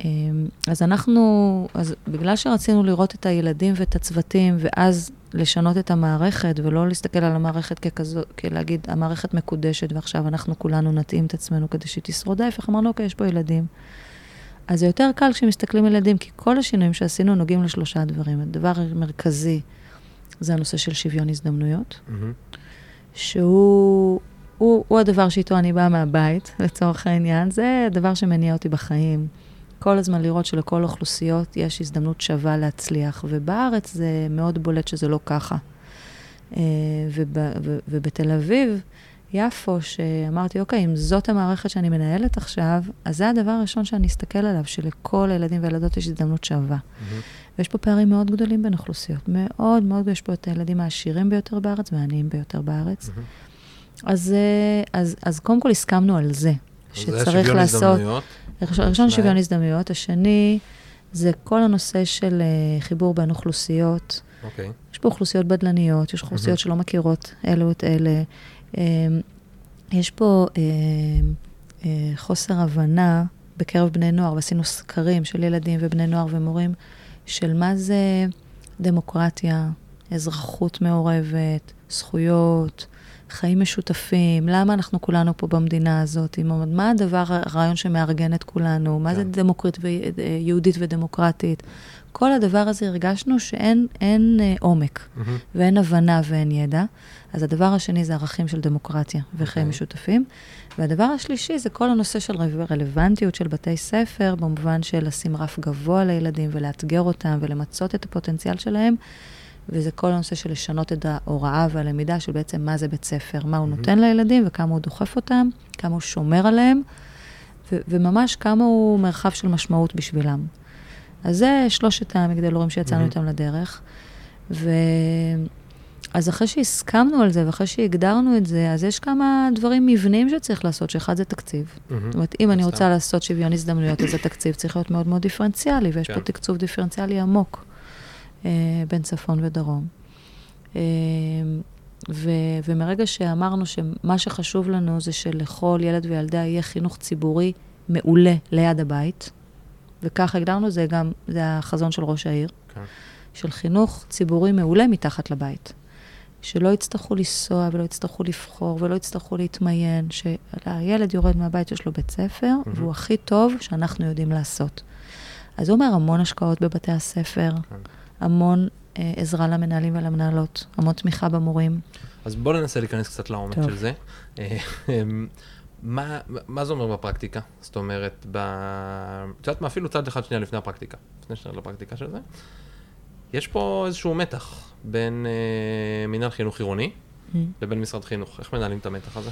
אמ, אז אנחנו, אז בגלל שרצינו לראות את הילדים ואת הצוותים, ואז לשנות את המערכת, ולא להסתכל על המערכת ככזו, כלהגיד, המערכת מקודשת, ועכשיו אנחנו כולנו נתאים את עצמנו כדי שהיא תשרוד, ההפך, אמרנו, אוקיי, יש פה ילדים. אז זה יותר קל כשמסתכלים על ילדים, כי כל השינויים שעשינו נוגעים לשלושה דברים. הדבר המרכזי זה הנושא של שוויון הזדמנויות, mm-hmm. שהוא הוא, הוא הדבר שאיתו אני באה מהבית, לצורך העניין. זה הדבר שמניע אותי בחיים. כל הזמן לראות שלכל אוכלוסיות יש הזדמנות שווה להצליח, ובארץ זה מאוד בולט שזה לא ככה. אה, ובתל אביב, יפו, שאמרתי, אוקיי, אם זאת המערכת שאני מנהלת עכשיו, אז זה הדבר הראשון שאני אסתכל עליו, שלכל הילדים והילדות יש הזדמנות שווה. Mm-hmm. ויש פה פערים מאוד גדולים בין אוכלוסיות, מאוד מאוד, יש פה את הילדים העשירים ביותר בארץ והעניים ביותר בארץ. Mm-hmm. אז, אה, אז, אז קודם כל הסכמנו על זה, שצריך לעשות... הזדמנויות. הראשון שוויון הזדמנויות, השני זה כל הנושא של uh, חיבור בין אוכלוסיות. אוקיי. Okay. יש פה אוכלוסיות בדלניות, יש אוכלוסיות mm-hmm. שלא מכירות אלו את אלה. אמ, יש פה אה, אה, חוסר הבנה בקרב בני נוער, ועשינו סקרים של ילדים ובני נוער ומורים, של מה זה דמוקרטיה, אזרחות מעורבת, זכויות, חיים משותפים, למה אנחנו כולנו פה במדינה הזאת, מה הדבר, הרעיון שמארגן את כולנו, מה כן. זה דמוקרט ו... אה, יהודית ודמוקרטית. כל הדבר הזה הרגשנו שאין אין, אה, עומק, mm-hmm. ואין הבנה ואין ידע. אז הדבר השני זה ערכים של דמוקרטיה וחיים okay. אוקיי. משותפים. והדבר השלישי זה כל הנושא של רלוונטיות של בתי ספר, במובן של לשים רף גבוה לילדים ולאתגר אותם ולמצות את הפוטנציאל שלהם. וזה כל הנושא של לשנות את ההוראה והלמידה של בעצם מה זה בית ספר, מה הוא mm-hmm. נותן לילדים וכמה הוא דוחף אותם, כמה הוא שומר עליהם, ו- וממש כמה הוא מרחב של משמעות בשבילם. אז זה שלושת המגדלורים שיצאנו mm-hmm. איתם לדרך. ו... אז אחרי שהסכמנו על זה ואחרי שהגדרנו את זה, אז יש כמה דברים מבניים שצריך לעשות, שאחד זה תקציב. Mm-hmm. זאת אומרת, אם אני רוצה לעשות שוויון הזדמנויות, אז התקציב צריך להיות מאוד מאוד דיפרנציאלי, ויש כן. פה תקצוב דיפרנציאלי עמוק אה, בין צפון ודרום. אה, ו- ומרגע שאמרנו שמה שחשוב לנו זה שלכל ילד וילדה יהיה חינוך ציבורי מעולה ליד הבית, וככה הגדרנו, זה גם, זה החזון של ראש העיר, כן. של חינוך ציבורי מעולה מתחת לבית. שלא יצטרכו לנסוע ולא יצטרכו לבחור ולא יצטרכו להתמיין, שהילד יורד מהבית, יש לו בית ספר, mm-hmm. והוא הכי טוב שאנחנו יודעים לעשות. אז זה אומר המון השקעות בבתי הספר, כן. המון אה, עזרה למנהלים ולמנהלות, המון תמיכה במורים. אז בואו ננסה להיכנס קצת לעומק טוב. של זה. אה, מה, מה זה אומר בפרקטיקה? זאת אומרת, ב... את יודעת מה, אפילו צעד אחד שנייה לפני הפרקטיקה, לפני שניה לפרקטיקה של זה. יש פה איזשהו מתח בין אה, מינהל חינוך עירוני mm. לבין משרד חינוך. איך מנהלים את המתח הזה?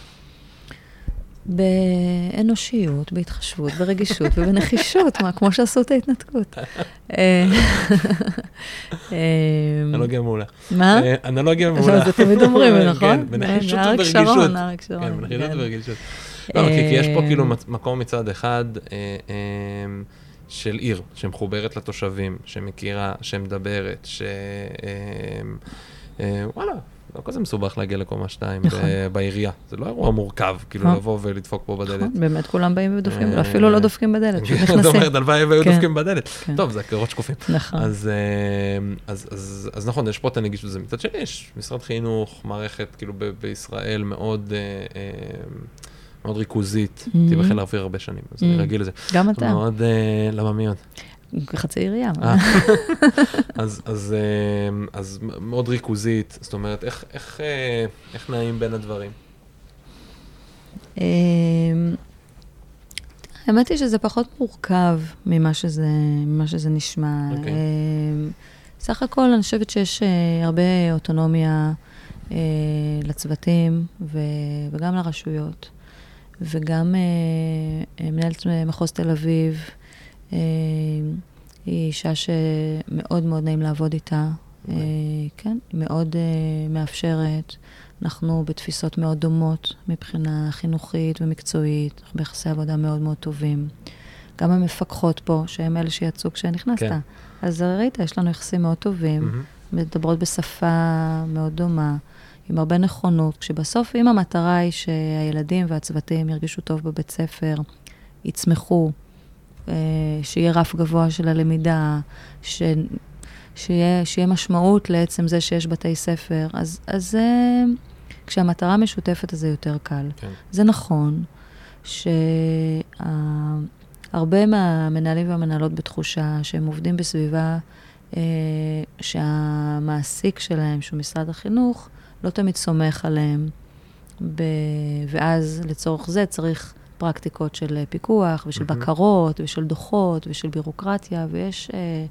באנושיות, בהתחשבות, ברגישות ובנחישות, מה, כמו שעשו את ההתנתקות. אה, אנלוגיה מעולה. מה? אה, אנלוגיה מעולה. זה תמיד אומרים, נכון? כן, בנחישות וברגישות. אריק שרון, אריק שרון. כן, בנחישות כן. וברגישות. לא, כי יש פה כאילו מקום מצד אחד של עיר שמחוברת לתושבים, שמכירה, שמדברת, ש... וואלה, לא כזה מסובך להגיע לקומה שתיים נכון. בעירייה. זה לא אירוע מורכב, כאילו נכון. לבוא ולדפוק פה בדלת. נכון, באמת כולם באים ודופקים, אה, אפילו לא דופקים בדלת, פשוט נכנסים. זאת אומרת, הלוואי והיו כן. דופקים בדלת. כן. טוב, זה קירות שקופים. נכון. אה, אז נכון, יש פה את הנגישות הזה. מצד שני, יש משרד חינוך, מערכת, כאילו בישראל מאוד... אה, מאוד ריכוזית, הייתי בחיל האוויר הרבה שנים, אז אני רגיל לזה. גם אתה. מאוד, למה מי עוד? חצי עירייה. אה. אז, אז, אה, אז מאוד ריכוזית, זאת אומרת, איך, איך, אה, איך נעים בין הדברים? האמת היא שזה פחות מורכב ממה שזה, ממה שזה נשמע. Okay. אוקיי. סך הכל, אני חושבת שיש הרבה אוטונומיה לצוותים ו, וגם לרשויות. וגם אה, מנהלת מחוז תל אביב, אה, היא אישה שמאוד מאוד נעים לעבוד איתה. אה, כן, היא מאוד אה, מאפשרת. אנחנו בתפיסות מאוד דומות מבחינה חינוכית ומקצועית, אנחנו ביחסי עבודה מאוד מאוד טובים. גם המפקחות פה, שהן אלה שיצאו כשנכנסת. כן. אז ראית, יש לנו יחסים מאוד טובים, mm-hmm. מדברות בשפה מאוד דומה, עם הרבה נכונות, כשבסוף, אם המטרה היא שהילדים והצוותים ירגישו טוב בבית ספר, יצמחו, אה, שיהיה רף גבוה של הלמידה, ש... שיהיה, שיהיה משמעות לעצם זה שיש בתי ספר, אז, אז אה, כשהמטרה משותפת אז זה יותר קל. כן. זה נכון שהרבה מהמנהלים והמנהלות בתחושה שהם עובדים בסביבה אה, שהמעסיק שלהם, שהוא משרד החינוך, לא תמיד סומך עליהם, ב... ואז לצורך זה צריך פרקטיקות של פיקוח ושל mm-hmm. בקרות ושל דוחות ושל בירוקרטיה, ויש אה,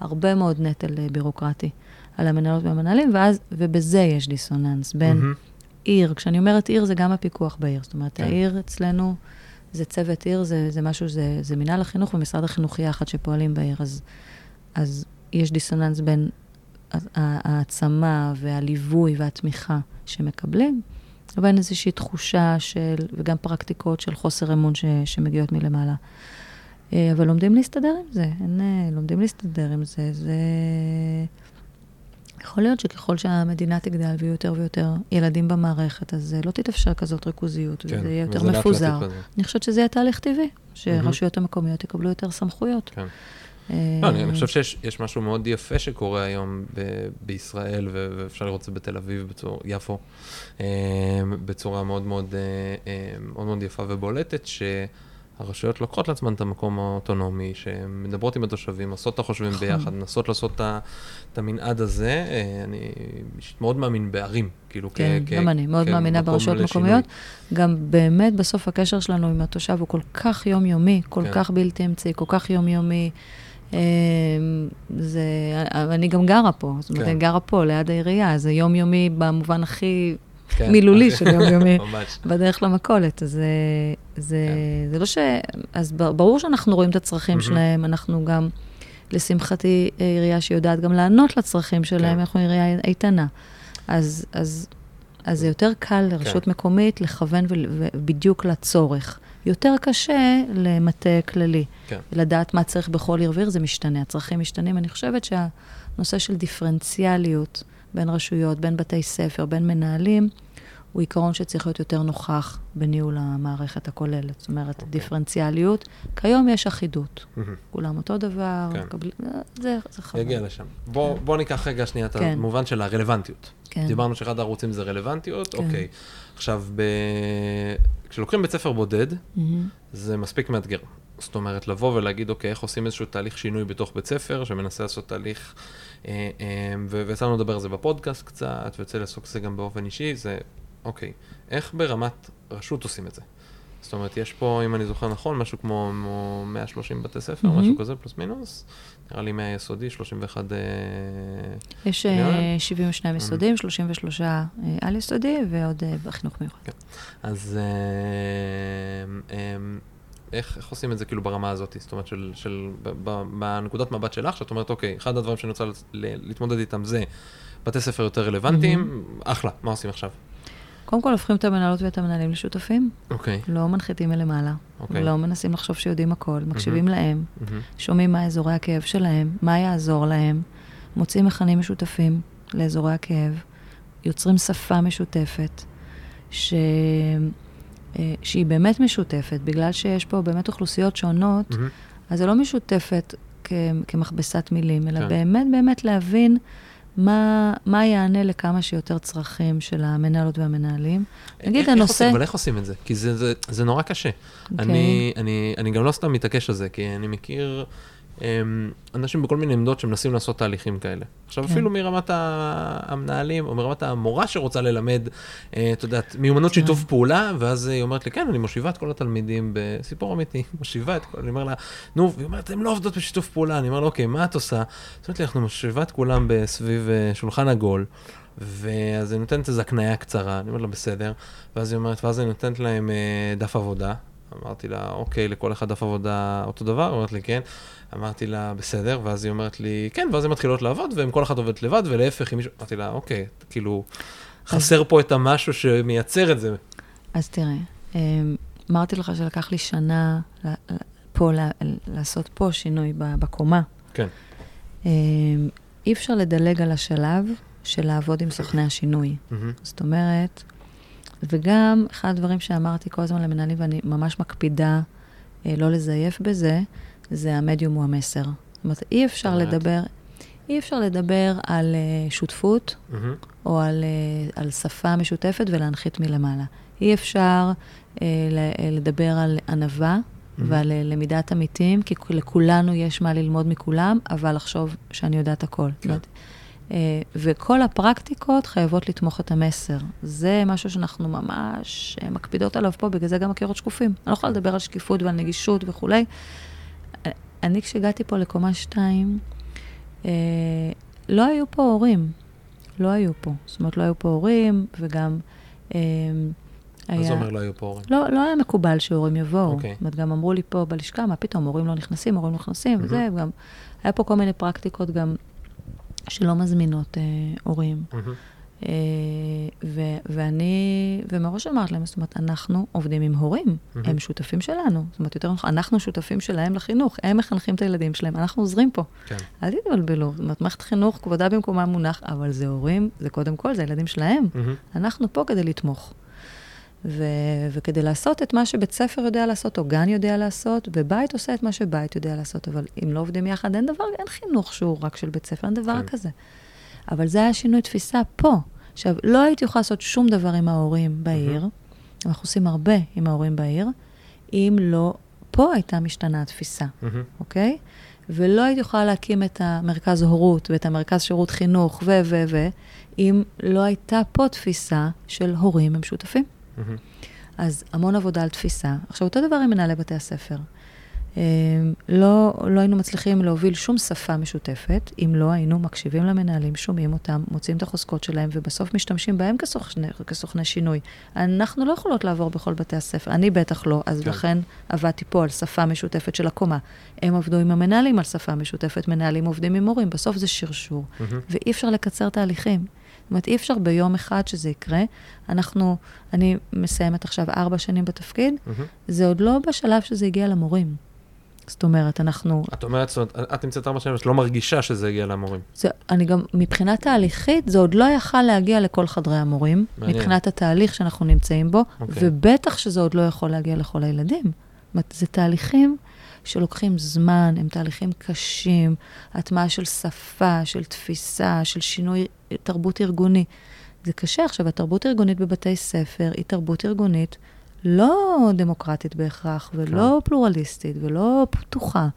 הרבה מאוד נטל אה, בירוקרטי על המנהלות והמנהלים, ואז, ובזה יש דיסוננס בין mm-hmm. עיר, כשאני אומרת עיר זה גם הפיקוח בעיר, זאת אומרת, כן. העיר אצלנו זה צוות עיר, זה, זה משהו, זה, זה מנהל החינוך ומשרד החינוך יחד שפועלים בעיר, אז, אז יש דיסוננס בין העצמה והליווי והתמיכה שמקבלים, לבין איזושהי תחושה של, וגם פרקטיקות של חוסר אמון ש, שמגיעות מלמעלה. אה, אבל לומדים להסתדר עם זה, אין, אה, לומדים להסתדר עם זה. זה... יכול להיות שככל שהמדינה תגדל ויהיו יותר ויותר ילדים במערכת, אז אה, לא תתאפשר כזאת ריכוזיות, כן, וזה יהיה יותר מפוזר. אני חושבת שזה יהיה תהליך טבעי, שרשויות mm-hmm. המקומיות יקבלו יותר סמכויות. כן. לא, אני חושב שיש משהו מאוד יפה שקורה היום בישראל, ואפשר לראות את זה בתל אביב, בצור, יפו, בצורה מאוד מאוד, מאוד מאוד יפה ובולטת. הרשויות לוקחות לעצמן את המקום האוטונומי, שמדברות עם התושבים, עושות את החושבים נכון. ביחד, מנסות לעשות את המנעד הזה. אה, אני מאוד מאמין בערים, כאילו כן, כ... כן, גם אני מאוד מאמינה ברשויות מקומיות. גם באמת בסוף הקשר שלנו עם התושב הוא כל כך יומיומי, כל כן. כך בלתי אמצעי, כל כך יומיומי. אה, זה, אני גם גרה פה, זאת אומרת, כן. אני גרה פה, ליד העירייה, זה יומיומי במובן הכי כן. מילולי של יומיומי, בדרך למכולת. אז זה, זה, כן. זה לא ש... אז ברור שאנחנו רואים את הצרכים שלהם, אנחנו גם, לשמחתי, עירייה שיודעת גם לענות לצרכים שלהם, כן. אנחנו עירייה איתנה. אז, אז, אז זה יותר קל לרשות כן. מקומית לכוון בדיוק לצורך. יותר קשה למטה כללי. כן. לדעת מה צריך בכל עיר ועיר, זה משתנה, הצרכים משתנים. אני חושבת שהנושא של דיפרנציאליות בין רשויות, בין בתי ספר, בין מנהלים, הוא עיקרון שצריך להיות יותר נוכח בניהול המערכת הכוללת. זאת אומרת, okay. אוקיי. דיפרנציאליות. כיום יש אחידות. Mm-hmm. כולם אותו דבר, כן. קבל... זה, זה חבל. יגיע לשם. בוא, כן. בוא ניקח רגע שנייה את כן. המובן של הרלוונטיות. כן. דיברנו שאחד הערוצים זה רלוונטיות, כן. אוקיי. עכשיו, ב... כשלוקחים בית ספר בודד, mm-hmm. זה מספיק מאתגר. זאת אומרת, לבוא ולהגיד, אוקיי, איך עושים איזשהו תהליך שינוי בתוך בית ספר, שמנסה לעשות תהליך, אה, אה, ויצא לנו לדבר על זה בפודקאסט קצת, ויוצא לעסוק בזה גם באופן אישי, זה אוקיי, איך ברמת רשות עושים את זה? זאת אומרת, יש פה, אם אני זוכר נכון, משהו כמו 130 בתי ספר, mm-hmm. משהו כזה, פלוס מינוס. נראה לי מהיסודי, 31... אה, יש 72 אה, יסודיים, 33 אה, על יסודי ועוד בחינוך מיוחד. כן. אז איך, איך עושים את זה כאילו ברמה הזאת? זאת אומרת, של, של, בנקודת מבט שלך, שאת אומרת, אוקיי, אחד הדברים שאני רוצה להתמודד איתם זה בתי ספר יותר רלוונטיים, mm-hmm. אחלה, מה עושים עכשיו? קודם כל, הופכים את המנהלות ואת המנהלים לשותפים. אוקיי. Okay. לא מנחיתים מלמעלה. אוקיי. Okay. לא מנסים לחשוב שיודעים הכל, מקשיבים mm-hmm. להם, mm-hmm. שומעים מה אזורי הכאב שלהם, מה יעזור להם, מוצאים מכנים משותפים לאזורי הכאב, יוצרים שפה משותפת, ש... אה, שהיא באמת משותפת, בגלל שיש פה באמת אוכלוסיות שונות, mm-hmm. אז זה לא משותפת כ... כמכבסת מילים, אלא כן. באמת באמת להבין מה, מה יענה לכמה שיותר צרכים של המנהלות והמנהלים. נגיד איך, הנושא... איך אבל איך עושים את זה? כי זה, זה, זה נורא קשה. Okay. אוקיי. אני, אני, אני גם לא סתם מתעקש על זה, כי אני מכיר אנשים בכל מיני עמדות שמנסים לעשות תהליכים כאלה. עכשיו, כן. אפילו מרמת המנהלים, או מרמת המורה שרוצה ללמד, אה, את יודעת, מיומנות כן. שיתוף פעולה, ואז היא אומרת לי, כן, אני מושיבה את כל התלמידים בסיפור אמיתי, מושיבה את כל, אני אומר לה, נו, והיא אומרת, הן לא עובדות בשיתוף פעולה, אני אומר לה, אוקיי, מה את עושה? היא אומרת לי, אנחנו מושיבה את כולם סביב אה, שולחן עגול. ואז היא נותנת איזו הקניה קצרה, אני אומר לה, בסדר. ואז היא אומרת, ואז אני נותנת להם אה, דף עבודה. אמרתי לה, אוקיי, לכל אחד דף עבודה אותו דבר? היא אומרת לי, כן. אמרתי לה, בסדר, ואז היא אומרת לי, כן, ואז הן מתחילות לעבוד, והן כל אחת עובדת לבד, ולהפך, אם מישהו... אמרתי לה, אוקיי, כאילו, חסר פה את המשהו שמייצר את זה. אז תראה, אמ, אמרתי לך שלקח לי שנה פה, לעשות פה שינוי בקומה. כן. אמ, אי אפשר לדלג על השלב של לעבוד עם סוכני השינוי. זאת אומרת, וגם אחד הדברים שאמרתי כל הזמן למנהלים, ואני ממש מקפידה אה, לא לזייף בזה, זה המדיום הוא המסר. זאת אומרת, אי אפשר אומרת? לדבר, אי אפשר לדבר על אה, שותפות מהמם. או על, אה, על שפה משותפת ולהנחית מלמעלה. אי אפשר אה, לדבר על ענווה ועל אה, למידת עמיתים, כי לכולנו יש מה ללמוד מכולם, אבל לחשוב שאני יודעת הכל. כן. זאת אה, וכל הפרקטיקות חייבות לתמוך את המסר. זה משהו שאנחנו ממש מקפידות עליו פה, בגלל זה גם הקירות שקופים. אני לא יכולה לדבר על שקיפות ועל נגישות וכולי. אני, כשהגעתי פה לקומה 2, אה, לא היו פה הורים. לא היו פה. זאת אומרת, לא היו פה הורים, וגם אה, היה... מה זה אומר לא היו פה הורים? לא, לא היה מקובל שהורים יבואו. אוקיי. זאת אומרת, גם אמרו לי פה בלשכה, מה פתאום, הורים לא נכנסים, הורים לא נכנסים, וזה, וגם היה פה כל מיני פרקטיקות גם שלא מזמינות אה, הורים. מהמם. אה, ו- ואני, ומראש אמרת להם, זאת אומרת, אנחנו עובדים עם הורים, מהמם. הם שותפים שלנו. זאת אומרת, יותר נכון, אנחנו שותפים שלהם לחינוך, הם מחנכים את הילדים שלהם, אנחנו עוזרים פה. כן. אל תתבלבלו, זאת אומרת, מערכת חינוך, כבודה במקומה מונח, אבל זה הורים, זה קודם כל, זה הילדים שלהם. מהמם. אנחנו פה כדי לתמוך. ו- וכדי לעשות את מה שבית ספר יודע לעשות, או גן יודע לעשות, ובית עושה את מה שבית יודע לעשות. אבל אם לא עובדים יחד, אין דבר, אין חינוך שהוא רק של בית ספר, אין דבר כן. כזה. אבל זה היה שינוי תפיסה פה. עכשיו, לא הייתי יכולה לעשות שום דבר עם ההורים בעיר, אנחנו עושים הרבה עם ההורים בעיר, אם לא, פה הייתה משתנה התפיסה. מהמם. אוקיי? ולא הייתי יכולה להקים את המרכז הורות ואת המרכז שירות חינוך ו, ו, ו, אם לא הייתה פה תפיסה של הורים הם שותפים. מהמם. אז המון עבודה על תפיסה. עכשיו, אותו דבר עם מנהלי בתי הספר. אה, לא, לא היינו מצליחים להוביל שום שפה משותפת, אם לא היינו מקשיבים למנהלים, שומעים אותם, מוצאים את החוזקות שלהם, ובסוף משתמשים בהם כסוכני, כסוכני שינוי. אנחנו לא יכולות לעבור בכל בתי הספר, אני בטח לא, אז כן. כן. לכן עבדתי פה על שפה משותפת של הקומה. הם עבדו עם המנהלים על שפה משותפת, מנהלים עובדים עם מורים, בסוף זה שרשור. מהמם. ואי אפשר לקצר תהליכים. זאת אומרת, אי אפשר ביום אחד שזה יקרה. אנחנו, אני מסיימת עכשיו ארבע שנים בתפקיד, מהמם. זה עוד לא בשלב שזה הגיע למורים. זאת אומרת, אנחנו, את אומרת, זאת אומרת, את נמצאת ארבע שנים, את לא מרגישה שזה הגיע למורים. זה, אני גם, מבחינה תהליכית, זה עוד לא יכל להגיע לכל חדרי המורים, מעניין. מבחינת התהליך שאנחנו נמצאים בו, אוקיי. ובטח שזה עוד לא יכול להגיע לכל הילדים. זאת אומרת, זה תהליכים שלוקחים זמן, הם תהליכים קשים, הטמעה של שפה, של תפיסה, של שינוי תרבות ארגוני. זה קשה. עכשיו, התרבות הארגונית בבתי ספר היא תרבות ארגונית לא דמוקרטית בהכרח, ולא פלורליסטית, ולא פתוחה.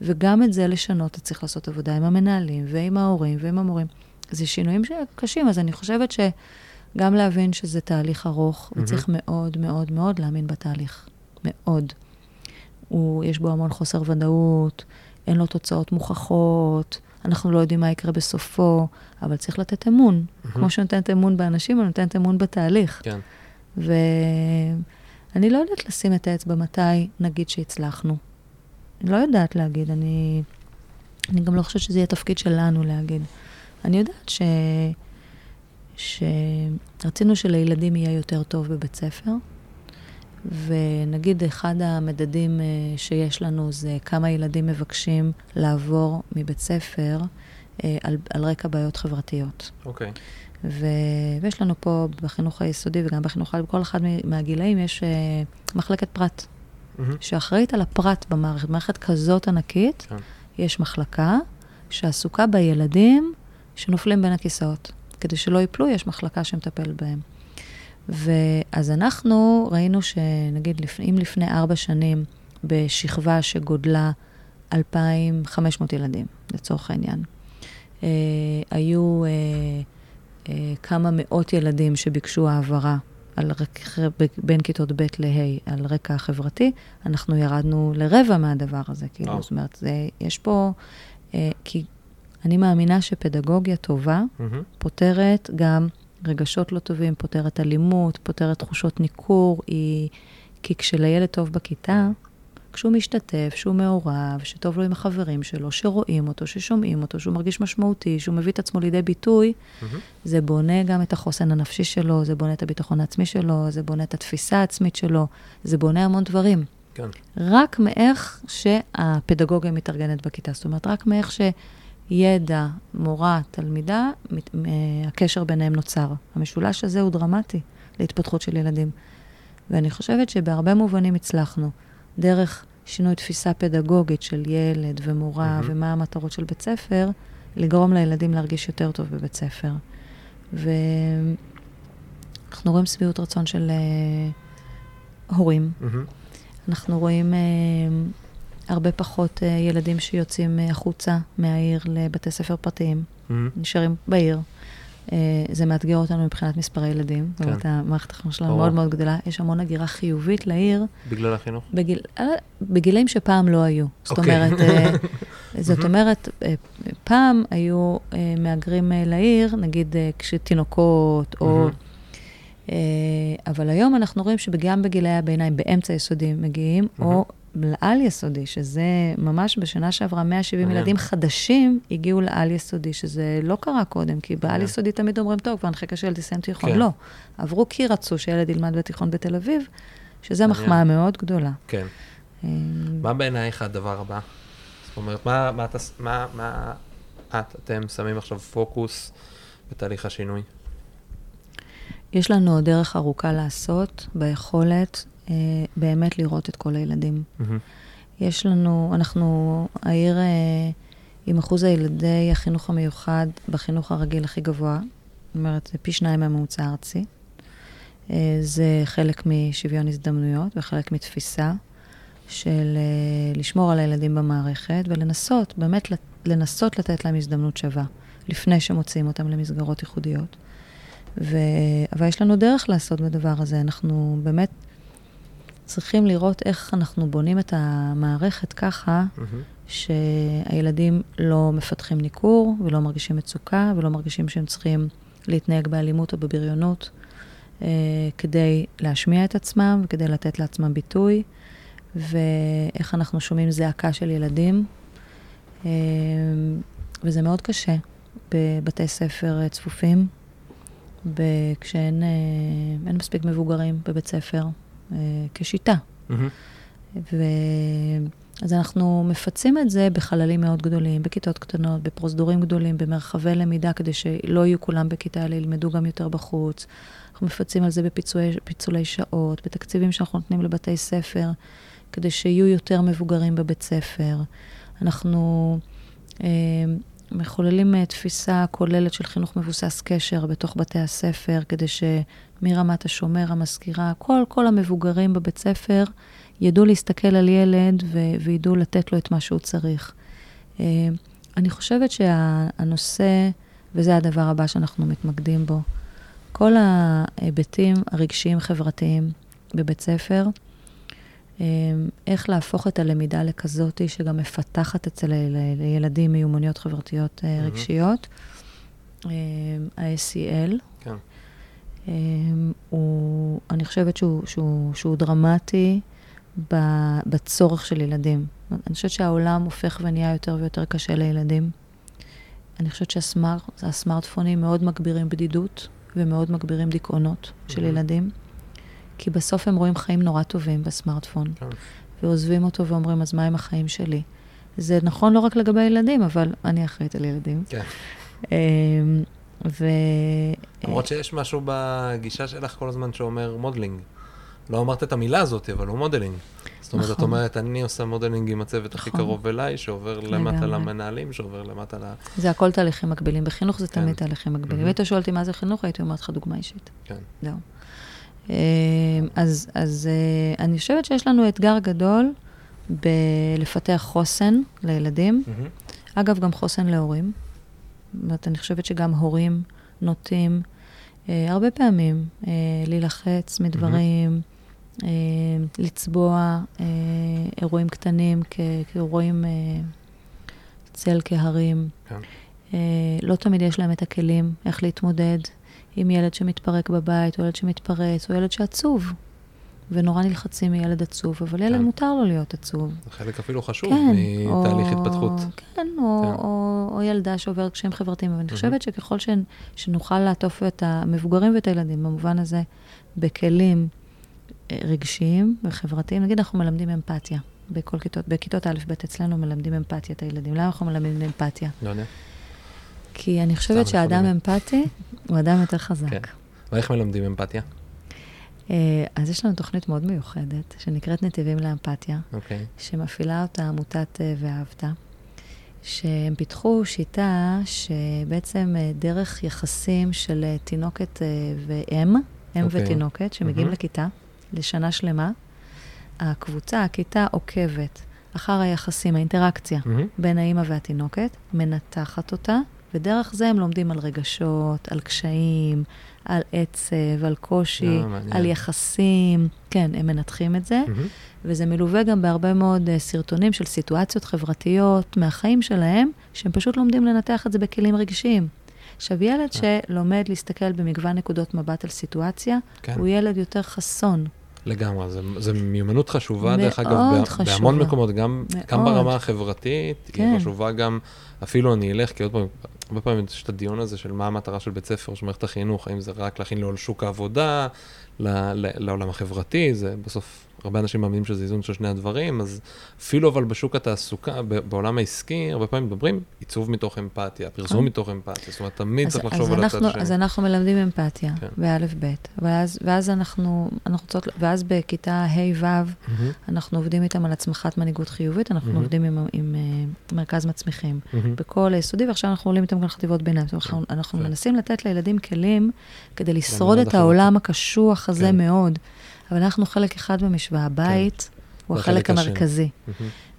וגם את זה לשנות, אתה צריך לעשות עבודה עם המנהלים, ועם ההורים, ועם המורים. זה שינויים קשים, אז אני חושבת שגם להבין שזה תהליך ארוך, מהמם. וצריך מאוד מאוד מאוד להאמין בתהליך. מאוד. הוא, יש בו המון חוסר ודאות, אין לו תוצאות מוכחות, אנחנו לא יודעים מה יקרה בסופו, אבל צריך לתת אמון. כמו שנותנת אמון באנשים, אני נותנת אמון בתהליך. כן. ואני לא יודעת לשים את האצבע מתי נגיד שהצלחנו. אני לא יודעת להגיד, אני, אני גם לא חושבת שזה יהיה תפקיד שלנו להגיד. אני יודעת ש... שרצינו שלילדים יהיה יותר טוב בבית ספר, ונגיד אחד המדדים אה, שיש לנו זה כמה ילדים מבקשים לעבור מבית ספר אה, על, על רקע בעיות חברתיות. אוקיי. ו... ויש לנו פה בחינוך היסודי וגם בחינוך, בכל אחד מהגילאים יש uh, מחלקת פרט, מהמם. שאחראית על הפרט במערכת. מערכת כזאת ענקית, כן. יש מחלקה שעסוקה בילדים שנופלים בין הכיסאות. כדי שלא ייפלו, יש מחלקה שמטפלת בהם. ואז אנחנו ראינו שנגיד, לפ... אם לפני ארבע שנים, בשכבה שגודלה 2,500 ילדים, לצורך העניין. אה, היו אה, כמה מאות ילדים שביקשו העברה על רק, בין כיתות ב' לה' על רקע חברתי, אנחנו ירדנו לרבע מהדבר הזה. כאילו, oh. זאת אומרת, זה, יש פה... אה, כי אני מאמינה שפדגוגיה טובה mm-hmm. פותרת גם רגשות לא טובים, פותרת אלימות, פותרת תחושות ניכור, היא... כי כשלילד טוב בכיתה, כשהוא משתתף, שהוא מעורב, שטוב לו עם החברים שלו, שרואים אותו, ששומעים אותו, שהוא מרגיש משמעותי, שהוא מביא את עצמו לידי ביטוי, mm-hmm. זה בונה גם את החוסן הנפשי שלו, זה בונה את הביטחון העצמי שלו, זה בונה את התפיסה העצמית שלו, זה בונה המון דברים. כן. רק מאיך שהפדגוגיה מתארגנת בכיתה. זאת אומרת, רק מאיך שידע, מורה, תלמידה, הקשר ביניהם נוצר. המשולש הזה הוא דרמטי להתפתחות של ילדים. ואני חושבת שבהרבה מובנים הצלחנו. דרך שינוי תפיסה פדגוגית של ילד ומורה mm-hmm. ומה המטרות של בית ספר, לגרום לילדים להרגיש יותר טוב בבית ספר. ואנחנו רואים שביעות רצון של uh, הורים. Mm-hmm. אנחנו רואים uh, הרבה פחות uh, ילדים שיוצאים uh, החוצה מהעיר לבתי ספר פרטיים, mm-hmm. נשארים בעיר. Uh, זה מאתגר אותנו מבחינת מספרי ילדים. כן. זאת אומרת, המערכת החינוך שלנו מאוד מאוד גדולה. יש המון הגירה חיובית לעיר. בגלל החינוך? בגיל, uh, בגילים שפעם לא היו. זאת. אוקיי. אומרת, uh, זאת אומרת, פעם היו מהגרים לעיר, נגיד כשתינוקות, או... אבל היום אנחנו רואים שגם בגילי הביניים, באמצע היסודי מגיעים, או לעל יסודי, שזה ממש בשנה שעברה 170 ילדים חדשים הגיעו לעל יסודי, שזה לא קרה קודם, כי בעל יסודי תמיד אומרים, טוב, כבר נחכה שילד יסיים תיכון. כן. לא. עברו כי רצו שילד ילמד בתיכון בתל אביב, שזה מחמאה מאוד גדולה. כן. אה, מה בעינייך הדבר הבא? זאת אומרת, מה, מה, מה, מה את, אתם שמים עכשיו פוקוס בתהליך השינוי? יש לנו עוד דרך ארוכה לעשות ביכולת אה, באמת לראות את כל הילדים. Mm-hmm. יש לנו, אנחנו העיר אה, עם אחוז הילדי החינוך המיוחד בחינוך הרגיל הכי גבוה, זאת אומרת, זה פי שניים מהממוצע הארצי. אה, זה חלק משוויון הזדמנויות וחלק מתפיסה של אה, לשמור על הילדים במערכת ולנסות, באמת לנסות לתת להם הזדמנות שווה, לפני שמוציאים אותם למסגרות ייחודיות. ו... אבל יש לנו דרך לעשות בדבר הזה. אנחנו באמת צריכים לראות איך אנחנו בונים את המערכת ככה, mm-hmm. שהילדים לא מפתחים ניכור ולא מרגישים מצוקה ולא מרגישים שהם צריכים להתנהג באלימות או בבריונות אה, כדי להשמיע את עצמם וכדי לתת לעצמם ביטוי, ואיך אנחנו שומעים זעקה של ילדים. אה, וזה מאוד קשה בבתי ספר צפופים, כשאין אה, מספיק מבוגרים בבית ספר. אה, כשיטה. Mm-hmm. ו... אז אנחנו מפצים את זה בחללים מאוד גדולים, בכיתות קטנות, בפרוזדורים גדולים, במרחבי למידה, כדי שלא יהיו כולם בכיתה, אלא ילמדו גם יותר בחוץ. אנחנו מפצים על זה בפיצולי שעות, בתקציבים שאנחנו נותנים לבתי ספר, כדי שיהיו יותר מבוגרים בבית ספר. אנחנו אה, מחוללים אה, תפיסה כוללת של חינוך מבוסס קשר בתוך בתי הספר, כדי שמרמת השומר, המזכירה, כל, כל המבוגרים בבית ספר ידעו להסתכל על ילד ו- וידעו לתת לו את מה שהוא צריך. אה, אני חושבת שהנושא, וזה הדבר הבא שאנחנו מתמקדים בו, כל ההיבטים הרגשיים-חברתיים בבית ספר, איך להפוך את הלמידה לכזאתי שגם מפתחת אצל הילדים מיומנויות חברתיות mm-hmm. רגשיות. אמ, ה-SEL, כן. אמ, הוא, אני חושבת שהוא, שהוא, שהוא דרמטי בצורך של ילדים. אני חושבת שהעולם הופך ונהיה יותר ויותר קשה לילדים. אני חושבת שהסמארטפונים מאוד מגבירים בדידות ומאוד מגבירים דיכאונות mm-hmm. של ילדים. כי בסוף הם רואים חיים נורא טובים בסמארטפון, כן. ועוזבים אותו ואומרים, אז מה עם החיים שלי? זה נכון לא רק לגבי ילדים, אבל אני אחראית על ילדים. כן. אמ, ו... למרות שיש משהו בגישה שלך כל הזמן שאומר modeling. לא אמרת את המילה הזאת, אבל הוא modeling. זאת אומרת, נכון. את אומרת, אני עושה modeling עם הצוות הכי נכון. קרוב אליי, שעובר למטה למנהלים, שעובר למטה ל... זה הכל תהליכים מקבילים. בחינוך זה כן. תמיד תהליכים מקבילים. אם היית שואל אותי מה זה חינוך, הייתי אומרת לך דוגמה אישית. כן. זהו. אה, אז, אז אה, אני חושבת שיש לנו אתגר גדול בלפתח חוסן לילדים. אגב, גם חוסן להורים. זאת אומרת, אני חושבת שגם הורים נוטים אה, הרבה פעמים אה, להילחץ מדברים, אה, לצבוע אה, אירועים קטנים כ- כאירועים אה, צל כהרים. כן. אה, לא תמיד יש להם את הכלים איך להתמודד עם ילד שמתפרק בבית, או ילד שמתפרץ, או ילד שעצוב. ונורא נלחצים מילד עצוב, אבל ילד כן. מותר לו להיות עצוב. זה חלק אפילו חשוב כן, מתהליך או- התפתחות. כן, או, כן. או, או ילדה שעוברת קשיים חברתיים. אבל אני מהמם. חושבת שככל שנ, שנוכל לעטוף את המבוגרים ואת הילדים, במובן הזה, בכלים אה, רגשיים וחברתיים, נגיד אנחנו מלמדים אמפתיה. בכל כיתות, בכיתות א', ב' אצלנו מלמדים אמפתיה את הילדים. למה אנחנו מלמדים אמפתיה? לא יודע. כי אני חושבת שאדם אמפתי הוא אדם יותר חזק. כן. ואיך מלמדים אמפתיה? אה, אז יש לנו תוכנית מאוד מיוחדת, שנקראת נתיבים לאמפתיה, אוקיי. שמפעילה אותה עמותת אה, ואהבת, שהם פיתחו שיטה שבעצם אה, דרך יחסים של תינוקת ואם, אם אוקיי. ותינוקת, שמגיעים מהמם. לכיתה לשנה שלמה, הקבוצה, הכיתה עוקבת אחר היחסים, האינטראקציה מהמם. בין האימא והתינוקת, מנתחת אותה, ודרך זה הם לומדים על רגשות, על קשיים, על עצב, על קושי, אה, מעניין. על יחסים. כן, הם מנתחים את זה, מהמם. וזה מלווה גם בהרבה מאוד uh, סרטונים של סיטואציות חברתיות מהחיים שלהם, שהם פשוט לומדים לנתח את זה בכלים רגשיים. עכשיו, ילד אה. שלומד להסתכל במגוון נקודות מבט על סיטואציה, כן. הוא ילד יותר חסון. לגמרי, זה מיומנות חשובה, דרך אגב, בה- חשובה. בהמון מקומות, גם, גם. ברמה החברתית, כן. היא חשובה גם, אפילו אני אלך, כי עוד פעם, הרבה פעמים יש את הדיון הזה של מה המטרה של בית ספר, של מערכת החינוך, האם זה רק להכין לו לשוק העבודה, לעולם החברתי, זה בסוף, הרבה אנשים מאמינים שזה איזון של שני הדברים, אז אפילו אבל בשוק התעסוקה, בעולם העסקי, הרבה פעמים מדברים עיצוב מתוך אמפתיה, פרסום כן. מתוך אמפתיה, זאת אומרת, תמיד אז, צריך לחשוב על הצד השני. אז אנחנו מלמדים אמפתיה, כן. באלף בית. ואז, ואז אנחנו, אנחנו רוצות, ואז בכיתה ה'-ו', מהמם, אנחנו עובדים איתם על הצמחת מנהיגות חיובית, אנחנו מהמם. עובדים עם, עם, uh, מרכז מצמיחים. מהמם. בכל היסודי, ועכשיו אנחנו עולים איתם גם לחטיבות ביניים. אומרת, אנחנו, אנחנו יפה. מנסים לתת לילדים כלים כדי לשרוד את. העולם הקשוח הזה כן. מאוד. אבל אנחנו חלק אחד במשוואה. הבית הוא זה החלק. המרכזי.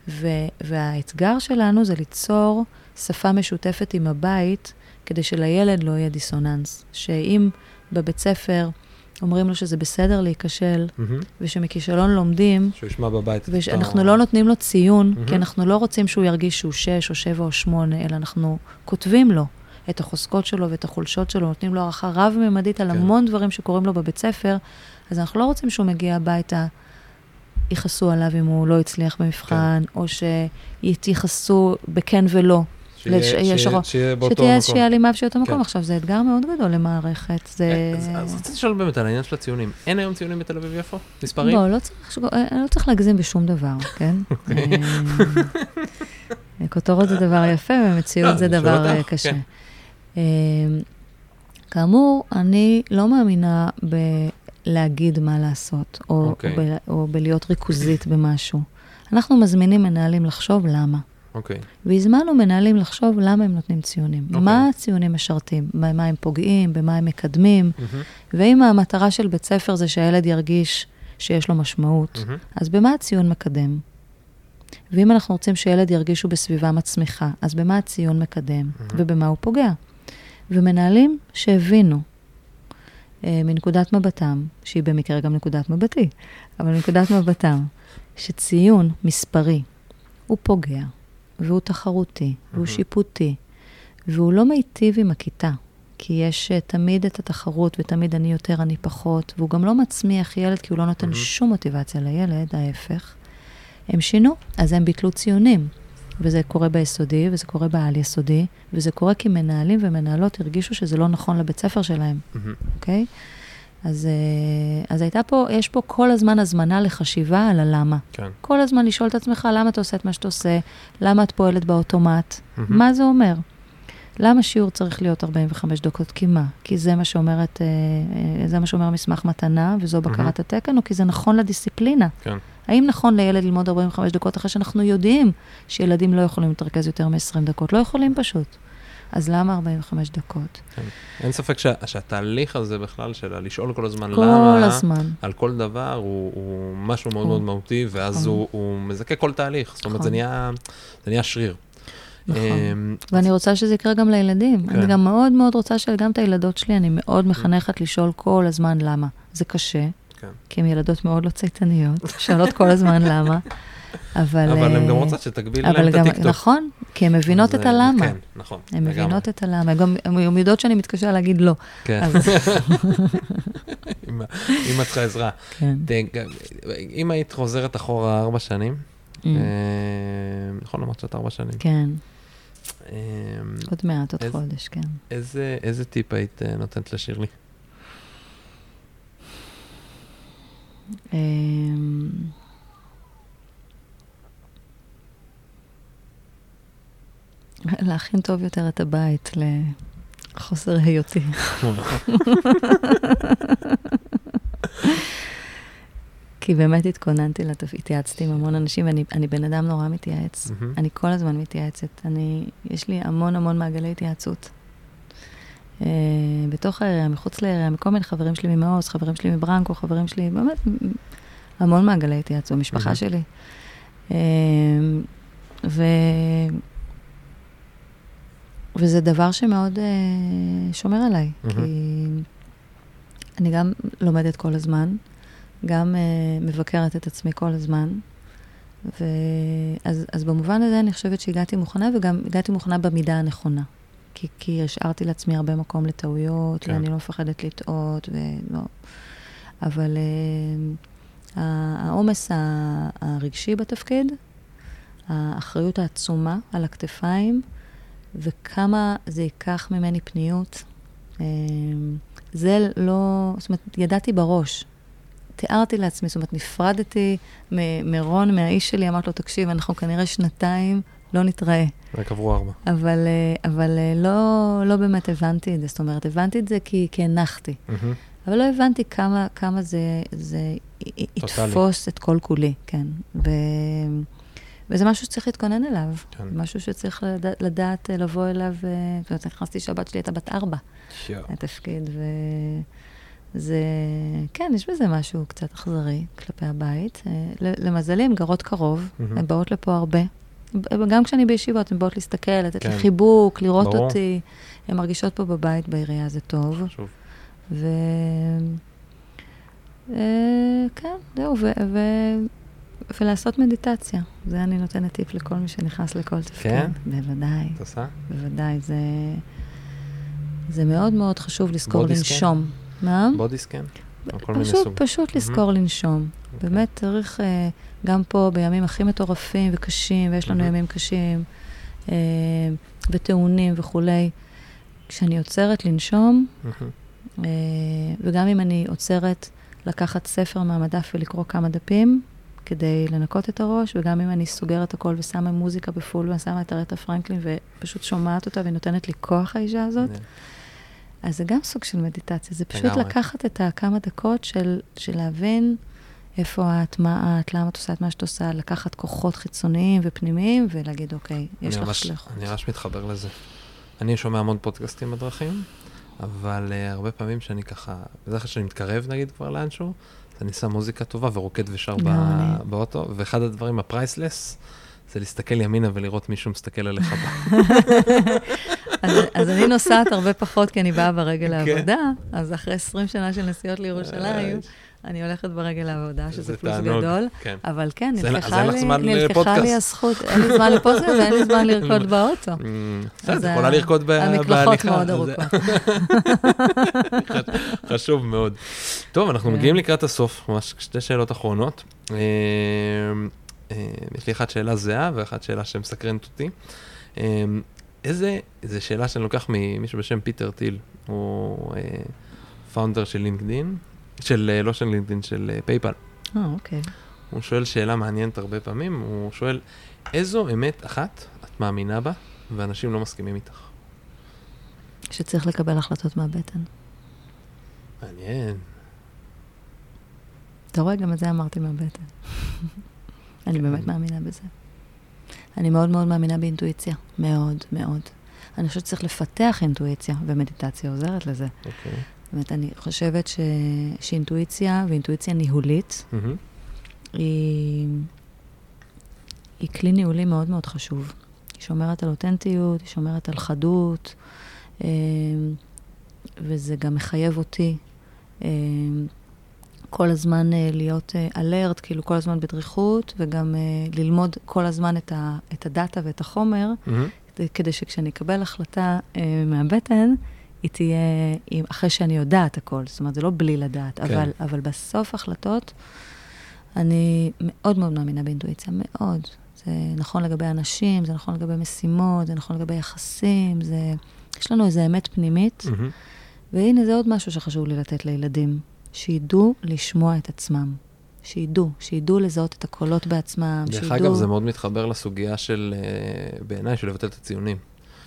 ו- והאתגר שלנו זה ליצור שפה משותפת עם הבית, כדי שלילד לא יהיה דיסוננס. שאם בבית ספר אומרים לו שזה בסדר להיכשל, מהמם. ושמכישלון לומדים, שהוא ישמע בבית. אותו- לא נותנים לו ציון, מהמם. כי אנחנו לא רוצים שהוא ירגיש שהוא שש או שבע או שמונה, אלא אנחנו כותבים לו את החוזקות שלו ואת החולשות שלו, נותנים לו הערכה רב-ממדית על כן. המון דברים שקורים לו בבית ספר, אז אנחנו לא רוצים שהוא מגיע הביתה, יכעסו עליו אם הוא לא הצליח במבחן, כן. או שיתייחסו בכן ולא. שיהיה- לש- שיהיה- שיהיה באותו שתהיה מקום. איזושהי הלימה באותו מקום. כן. עכשיו, זה אתגר מאוד גדול למערכת. זה... אז אז רציתי לשאול באמת על העניין של הציונים. אין היום ציונים בתל אביב-יפו? מספרים? לא, לא צריך, אה, לא צריך להגזים בשום דבר, כן? אוקיי. אה, כותרות זה דבר יפה, לא, ומציאות זה אני שואל דבר אה, קשה. כן. אה, כאמור, אני לא מאמינה בלהגיד מה לעשות, או, אוקיי. ב, או בלהיות ריכוזית במשהו. אנחנו מזמינים מנהלים לחשוב למה. אוקיי. והזמנו מנהלים לחשוב למה הם נותנים ציונים. אוקיי. מה הציונים משרתים? במה הם פוגעים? במה הם מקדמים? מהמם, ואם המטרה של בית ספר זה שהילד ירגיש שיש לו משמעות, מהמם. אז במה הציון מקדם? ואם אנחנו רוצים שילד ירגישו בסביבה מצמיחה, אז במה הציון מקדם ובמה הוא פוגע? ומנהלים שהבינו מנקודת מבטם, שהיא במקרה גם נקודת מבטי, אבל מנקודת מבטם, שציון מספרי הוא פוגע, והוא תחרותי, והוא שיפוטי, והוא לא מיטיב עם הכיתה. כי יש uh, תמיד את התחרות, ותמיד אני יותר, אני פחות, והוא גם לא מצמיח ילד, כי הוא לא נותן. שום מוטיבציה לילד, ההפך. הם שינו, אז הם ביטלו ציונים. וזה קורה ביסודי, וזה קורה בעל-יסודי, וזה קורה כי מנהלים ומנהלות הרגישו שזה לא נכון לבית ספר שלהם. אוקיי? אז, uh, אז הייתה פה, יש פה כל הזמן הזמנה לחשיבה על הלמה. כן. כל הזמן לשאול את עצמך למה אתה עושה את מה שאתה עושה, למה את פועלת באוטומט, מהמם. מה זה אומר? למה שיעור צריך להיות 45 דקות? כי מה? כי זה מה שאומרת, אה, אה, זה מה שאומר מסמך מתנה, וזו בקרת התקן, או כי זה נכון לדיסציפלינה? כן. האם נכון לילד ללמוד 45 דקות אחרי שאנחנו יודעים שילדים לא יכולים להתרכז יותר מ-20 דקות? לא יכולים פשוט. אז למה 45 דקות? כן. אין ספק שה, שהתהליך הזה בכלל של לשאול כל הזמן כל למה, הזמן. על כל דבר, הוא, הוא משהו מאוד הוא- מאוד מהותי, ואז נכון. הוא, הוא מזכה כל תהליך. זאת אומרת, זה נכון. נהיה, זה נהיה שריר. נכון. אמ, ואני רוצה שזה יקרה גם לילדים. כן. אני גם מאוד מאוד רוצה שגם את הילדות שלי, אני מאוד מחנכת לשאול כל הזמן למה. זה קשה, כן. כי הן ילדות מאוד לא צייתניות, שואלות כל הזמן למה. אבל... אבל הן אה, גם רוצות שתגביל להם את הטיקטוק. נכון, כי הן מבינות את אה, הלמה. כן, נכון. הן. מבינות את הלמה. הן גם יודעות שאני מתקשה להגיד לא. כן. אם את צריכה עזרה. כן. אם היית חוזרת אחורה ארבע שנים, Mm, אה, נכון למרות שאת ארבע שנים, כן, אה, עוד מעט, עוד חודש, כן. איזה איזה טיפ היית אה, נותנת לשירלי? להכין טוב יותר את הבית לחוסר היותי. כי באמת התכוננתי, לתפ... התייעצתי עם המון אנשים, ואני אני בן אדם נורא מתייעץ. אני כל הזמן מתייעצת. אני, יש לי המון המון מעגלי התייעצות. Uh, בתוך העירייה, מחוץ לעירייה, מכל מיני חברים שלי ממעוז, חברים שלי מברנקו, חברים שלי, באמת, המון מעגלי התייעצות, משפחה. שלי. Uh, ו... וזה דבר שמאוד uh, שומר עליי, מהמם. כי אני גם לומדת כל הזמן, גם uh, מבקרת את עצמי כל הזמן. ואז אז במובן הזה אני חושבת שהגעתי מוכנה, וגם הגעתי מוכנה במידה הנכונה. כי, כי השארתי לעצמי הרבה מקום לטעויות, כן. ואני לא מפחדת לטעות, ולא... אבל uh, העומס הרגשי בתפקיד, האחריות העצומה על הכתפיים, וכמה זה ייקח ממני פניות, uh, זה לא... זאת אומרת, ידעתי בראש. תיארתי לעצמי, זאת אומרת, נפרדתי מרון, מהאיש שלי, אמרתי לו, תקשיב, אנחנו כנראה שנתיים לא נתראה. רק עברו ארבע. אבל, אה, אבל אה, לא, לא באמת הבנתי את זה. זאת אומרת, הבנתי את זה כי, כי הנחתי. מהמם. אבל לא הבנתי כמה, כמה זה, זה. יתפוס את כל כולי, כן. ו, וזה משהו שצריך להתכונן אליו. כן. משהו שצריך לדעת, לדעת אה, לבוא אליו. זאת אומרת, נכנסתי שהבת שלי הייתה בת ארבע. לתפקיד, וזה, כן, יש בזה משהו קצת אכזרי כלפי הבית. למזלי, הן גרות קרוב, מהמם. הן באות לפה הרבה. גם כשאני בישיבות, הן באות להסתכל, לתת כן. לי חיבוק, לראות ברור. אותי. הן מרגישות פה בבית בעירייה, זה טוב. חשוב. ו... אה, כן, זהו, ו... ו... ולעשות מדיטציה. זה אני נותנת טיפ לכל מי שנכנס לכל תפקיד. כן? בוודאי, את עושה? בוודאי. זה, זה מאוד מאוד חשוב לזכור בודי סקן? לנשום. מה? בודי סקן? או כל מיני פשוט. פשוט לזכור לנשום. אוקיי. באמת צריך, אה, גם פה, בימים הכי מטורפים וקשים, ויש לנו. ימים קשים, אה, וטעונים וכולי, כשאני עוצרת לנשום. אה, וגם אם אני עוצרת לקחת ספר מהמדף ולקרוא כמה דפים, כדי לנקות את הראש, וגם אם אני סוגרת הכל ושמה מוזיקה בפול ושמה את ארטה פרנקלין ופשוט שומעת אותה והיא נותנת לי כוח, האישה הזאת, אז זה גם סוג של מדיטציה. זה פשוט לגמרי. לקחת את הכמה דקות של, של להבין איפה את, מה את, למה את עושה את מה שאת עושה, לקחת כוחות חיצוניים ופנימיים ולהגיד, אוקיי, יש לך שליחות. אני ממש מתחבר לזה. אני שומע המון פודקאסטים בדרכים, אבל uh, הרבה פעמים שאני ככה, בדרך כלל כשאני מתקרב נגיד כבר לאנשהו, אז אני שם מוזיקה טובה ורוקד ושר ב-. באוטו, ואחד הדברים ה priceless, זה להסתכל ימינה ולראות מישהו מסתכל עליך. אז, אז אני נוסעת הרבה פחות כי אני באה ברגל כן. לעבודה, אז אחרי 20 שנה של נסיעות לירושלים, אני הולכת ברגל לעבודה, שזה זה פלוס תענוג, גדול. כן. אבל כן, נלקחה לי, נלקחה. לי הזכות, אין לי זמן לפודקאסט ואין לי זמן לרקוד באוטו. Mm, בסדר, את יכולה לרקוד בהליכה. המקלחות מאוד ארוכות. חשוב מאוד. טוב, אנחנו כן. מגיעים לקראת הסוף, ממש שתי שאלות אחרונות. אה, אה, יש לי אחת שאלה זהה ואחת שאלה שמסקרנת אותי. אה, איזה, זו שאלה שאני לוקח ממישהו בשם פיטר טיל, הוא founder של לינקדין, של, אה, לא של לינקדין, של אה, פייפל. אה, אוקיי. הוא שואל שאלה מעניינת הרבה פעמים, הוא שואל, איזו אמת אחת את מאמינה בה ואנשים לא מסכימים איתך? שצריך לקבל החלטות מהבטן. מעניין. אתה רואה, גם את זה אמרתי מהבטן. אני באמת מאמינה בזה. אני מאוד מאוד מאמינה באינטואיציה. מאוד, מאוד. אני חושבת שצריך לפתח אינטואיציה, ומדיטציה עוזרת לזה. אוקיי. זאת אומרת, אני חושבת ש... שאינטואיציה, ואינטואיציה ניהולית, מהמם. היא... היא כלי ניהולי מאוד מאוד חשוב. היא שומרת על אותנטיות, היא שומרת על חדות, אה, וזה גם מחייב אותי אה, כל הזמן אה, להיות אלרט, כאילו כל הזמן בדריכות, וגם אה, ללמוד כל הזמן את, ה, את הדאטה ואת החומר, מהמם. כדי- שכשאני אקבל החלטה אה, מהבטן, היא תהיה היא- אחרי שאני יודעת הכל. זאת אומרת, זה לא בלי לדעת, כן. אבל, אבל בסוף החלטות, אני מאוד מאוד מאמינה באינטואיציה, מאוד. זה נכון לגבי אנשים, זה נכון לגבי משימות, זה נכון לגבי יחסים, זה... יש לנו איזו אמת פנימית, מהמם. והנה, זה עוד משהו שחשוב לי לתת לילדים, שידעו לשמוע את עצמם. שידעו, שידעו לזהות את הקולות בעצמם, דרך שידעו... אגב, זה מאוד מתחבר לסוגיה של, אה, בעיניי, של לבטל את הציונים.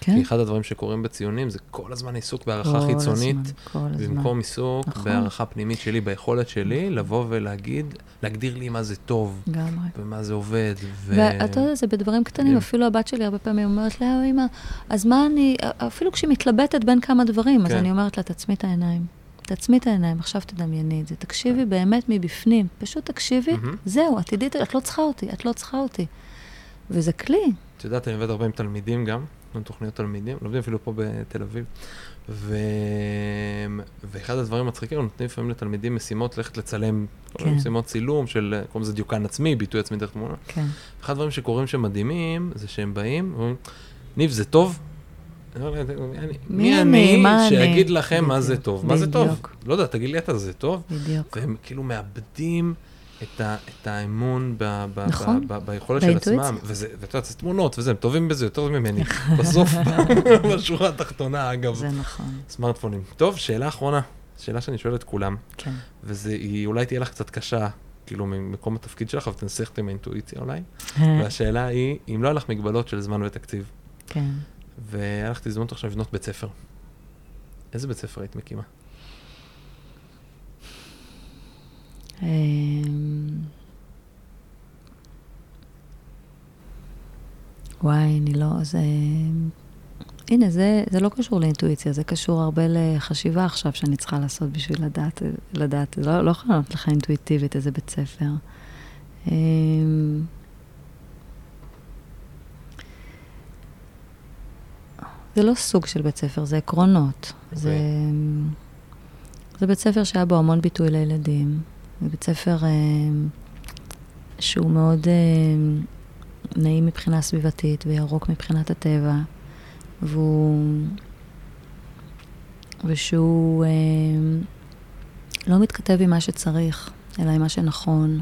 כן? כי אחד הדברים שקורים בציונים זה כל הזמן עיסוק בהערכה חיצונית, הזמן. במקום עיסוק נכון. בהערכה פנימית שלי, ביכולת שלי, לבוא ולהגיד, להגדיר לי מה זה טוב, לגמרי. ומה זה עובד. ו- ואתה יודע, זה בדברים קטנים, מדהים. אפילו הבת שלי הרבה פעמים אומרת לה, אמא, אז מה אני, אפילו כשהיא מתלבטת בין כמה דברים, אז כן. אני אומרת לה, תעצמי את העיניים. תעצמי את העיניים, עכשיו תדמייני את זה. תקשיבי באמת מבפנים, פשוט תקשיבי, מהמם. זהו, עתידית, את לא צריכה אותי, את לא צריכה אותי. וזה כלי. את יודעת, אני עובד הרבה עם תלמידים גם, עם תוכניות תלמידים, לומדים אפילו פה בתל אביב. ו... ואחד הדברים המצחיקים, נותנים לפעמים לתלמידים משימות ללכת לצלם, כן. משימות צילום של, קוראים לזה דיוקן עצמי, ביטוי עצמי דרך תמונה. כן. אחד הדברים שקורים שמדהימים, זה שהם באים, ניב, זה טוב? אני אומר להם, "אני- מי מי אני? אני מה אני?" שיגיד לכם מה זה טוב? מה זה טוב? לא יודע, תגיד לי אתה, זה טוב? בדיוק. והם כאילו מאבדים את, ה, את האמון ב, ב, נכון. ב, ב, ביכולת של. עצמם. וזה, ואתה יודע, זה תמונות וזה, הם טובים בזה יותר ממני. בסוף, ב- בשורה התחתונה, אגב, זה נכון, סמארטפונים. טוב, שאלה אחרונה, שאלה שאני שואל את כולם, כן. והיא אולי תהיה לך קצת קשה, כאילו ממקום התפקיד שלך, ותנסח אותי עם האינטואיציה אולי. והשאלה היא, אם לא היה לך מגבלות של זמן ותקציב, כן. והיה לך את הזדמנות עכשיו לבנות בית ספר, איזה בית ספר היית מקימה? אמ, וואי, אני לא, זה... הנה, זה, זה לא קשור לאינטואיציה, זה קשור הרבה לחשיבה עכשיו שאני צריכה לעשות בשביל לדעת, לדעת, לא, לא יכולה לענות לך אינטואיטיבית איזה בית ספר. זה לא סוג של בית ספר, זה עקרונות. זה, זה בית ספר שהיה בו המון ביטוי לילדים. זה בית ספר אה, שהוא מאוד אה, נעים מבחינה סביבתית וירוק מבחינת הטבע, והוא... ושהוא אה, לא מתכתב עם מה שצריך, אלא עם מה שנכון.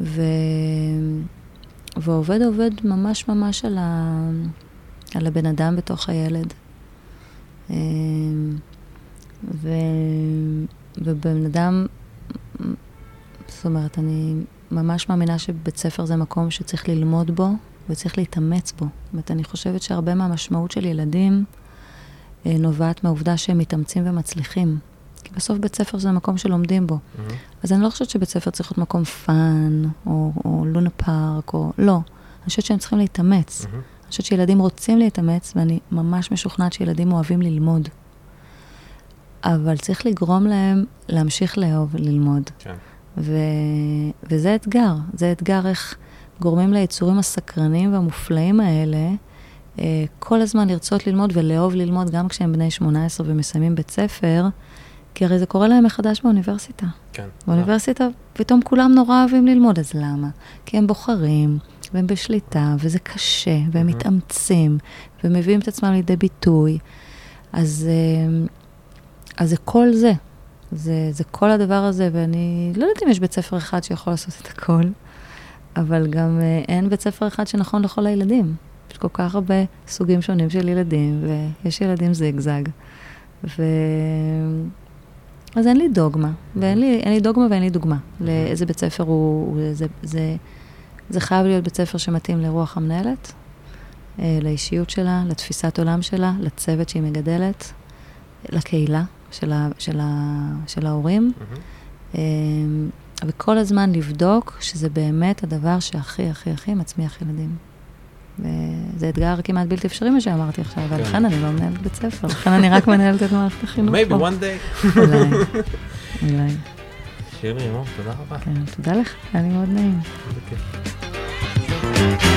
ו... ועובד עובד ממש ממש על, ה... על הבן אדם בתוך הילד. אה, ו... ובן אדם, זאת אומרת, אני ממש מאמינה שבית ספר זה מקום שצריך ללמוד בו וצריך להתאמץ בו. זאת אומרת, אני חושבת שהרבה מהמשמעות של ילדים אה, נובעת מהעובדה שהם מתאמצים ומצליחים. כי בסוף בית ספר זה מקום שלומדים בו. מהמם. אז אני לא חושבת שבית ספר צריך להיות מקום fun, או, או לונה פארק, או... לא. אני חושבת שהם צריכים להתאמץ. מהמם. אני חושבת שילדים רוצים להתאמץ, ואני ממש משוכנעת שילדים אוהבים ללמוד. אבל צריך לגרום להם להמשיך לאהוב ללמוד. כן. ו... וזה אתגר. זה אתגר איך גורמים ליצורים הסקרנים והמופלאים האלה אה, כל הזמן לרצות ללמוד ולאהוב ללמוד גם כשהם בני 18 ומסיימים בית ספר, כי הרי זה קורה להם מחדש באוניברסיטה. כן. באוניברסיטה פתאום כולם נורא אוהבים ללמוד, אז למה? כי הם בוחרים, והם בשליטה, וזה קשה, והם מהמם. מתאמצים, ומביאים את עצמם לידי ביטוי. אז, אה, אז זה כל זה. זה, זה כל הדבר הזה, ואני לא יודעת אם יש בית ספר אחד שיכול לעשות את הכל, אבל גם אה, אין בית ספר אחד שנכון לכל הילדים. יש כל כך הרבה סוגים שונים של ילדים, ויש ילדים זיגזג. ו... אז אין לי דוגמה, ואין לי, לי דוגמה ואין לי דוגמה לאיזה בית ספר הוא, הוא זה, זה, זה חייב להיות בית ספר שמתאים לרוח המנהלת, אה, לאישיות שלה, לתפיסת עולם שלה, לצוות שהיא מגדלת, לקהילה של, ה, של, ה, של ההורים, מהמם. אה, וכל הזמן לבדוק שזה באמת הדבר שהכי, הכי, הכי מצמיח ילדים. וזה אתגר כמעט בלתי אפשרי מה שאמרתי עכשיו, כן. ולכן אני לא מנהלת בית ספר, לכן אני רק מנהלת את מערכת החינוך. maybe one day. אולי, אולי. שירי, תודה רבה. כן, תודה לך, היה לי מאוד נעים. Thank you.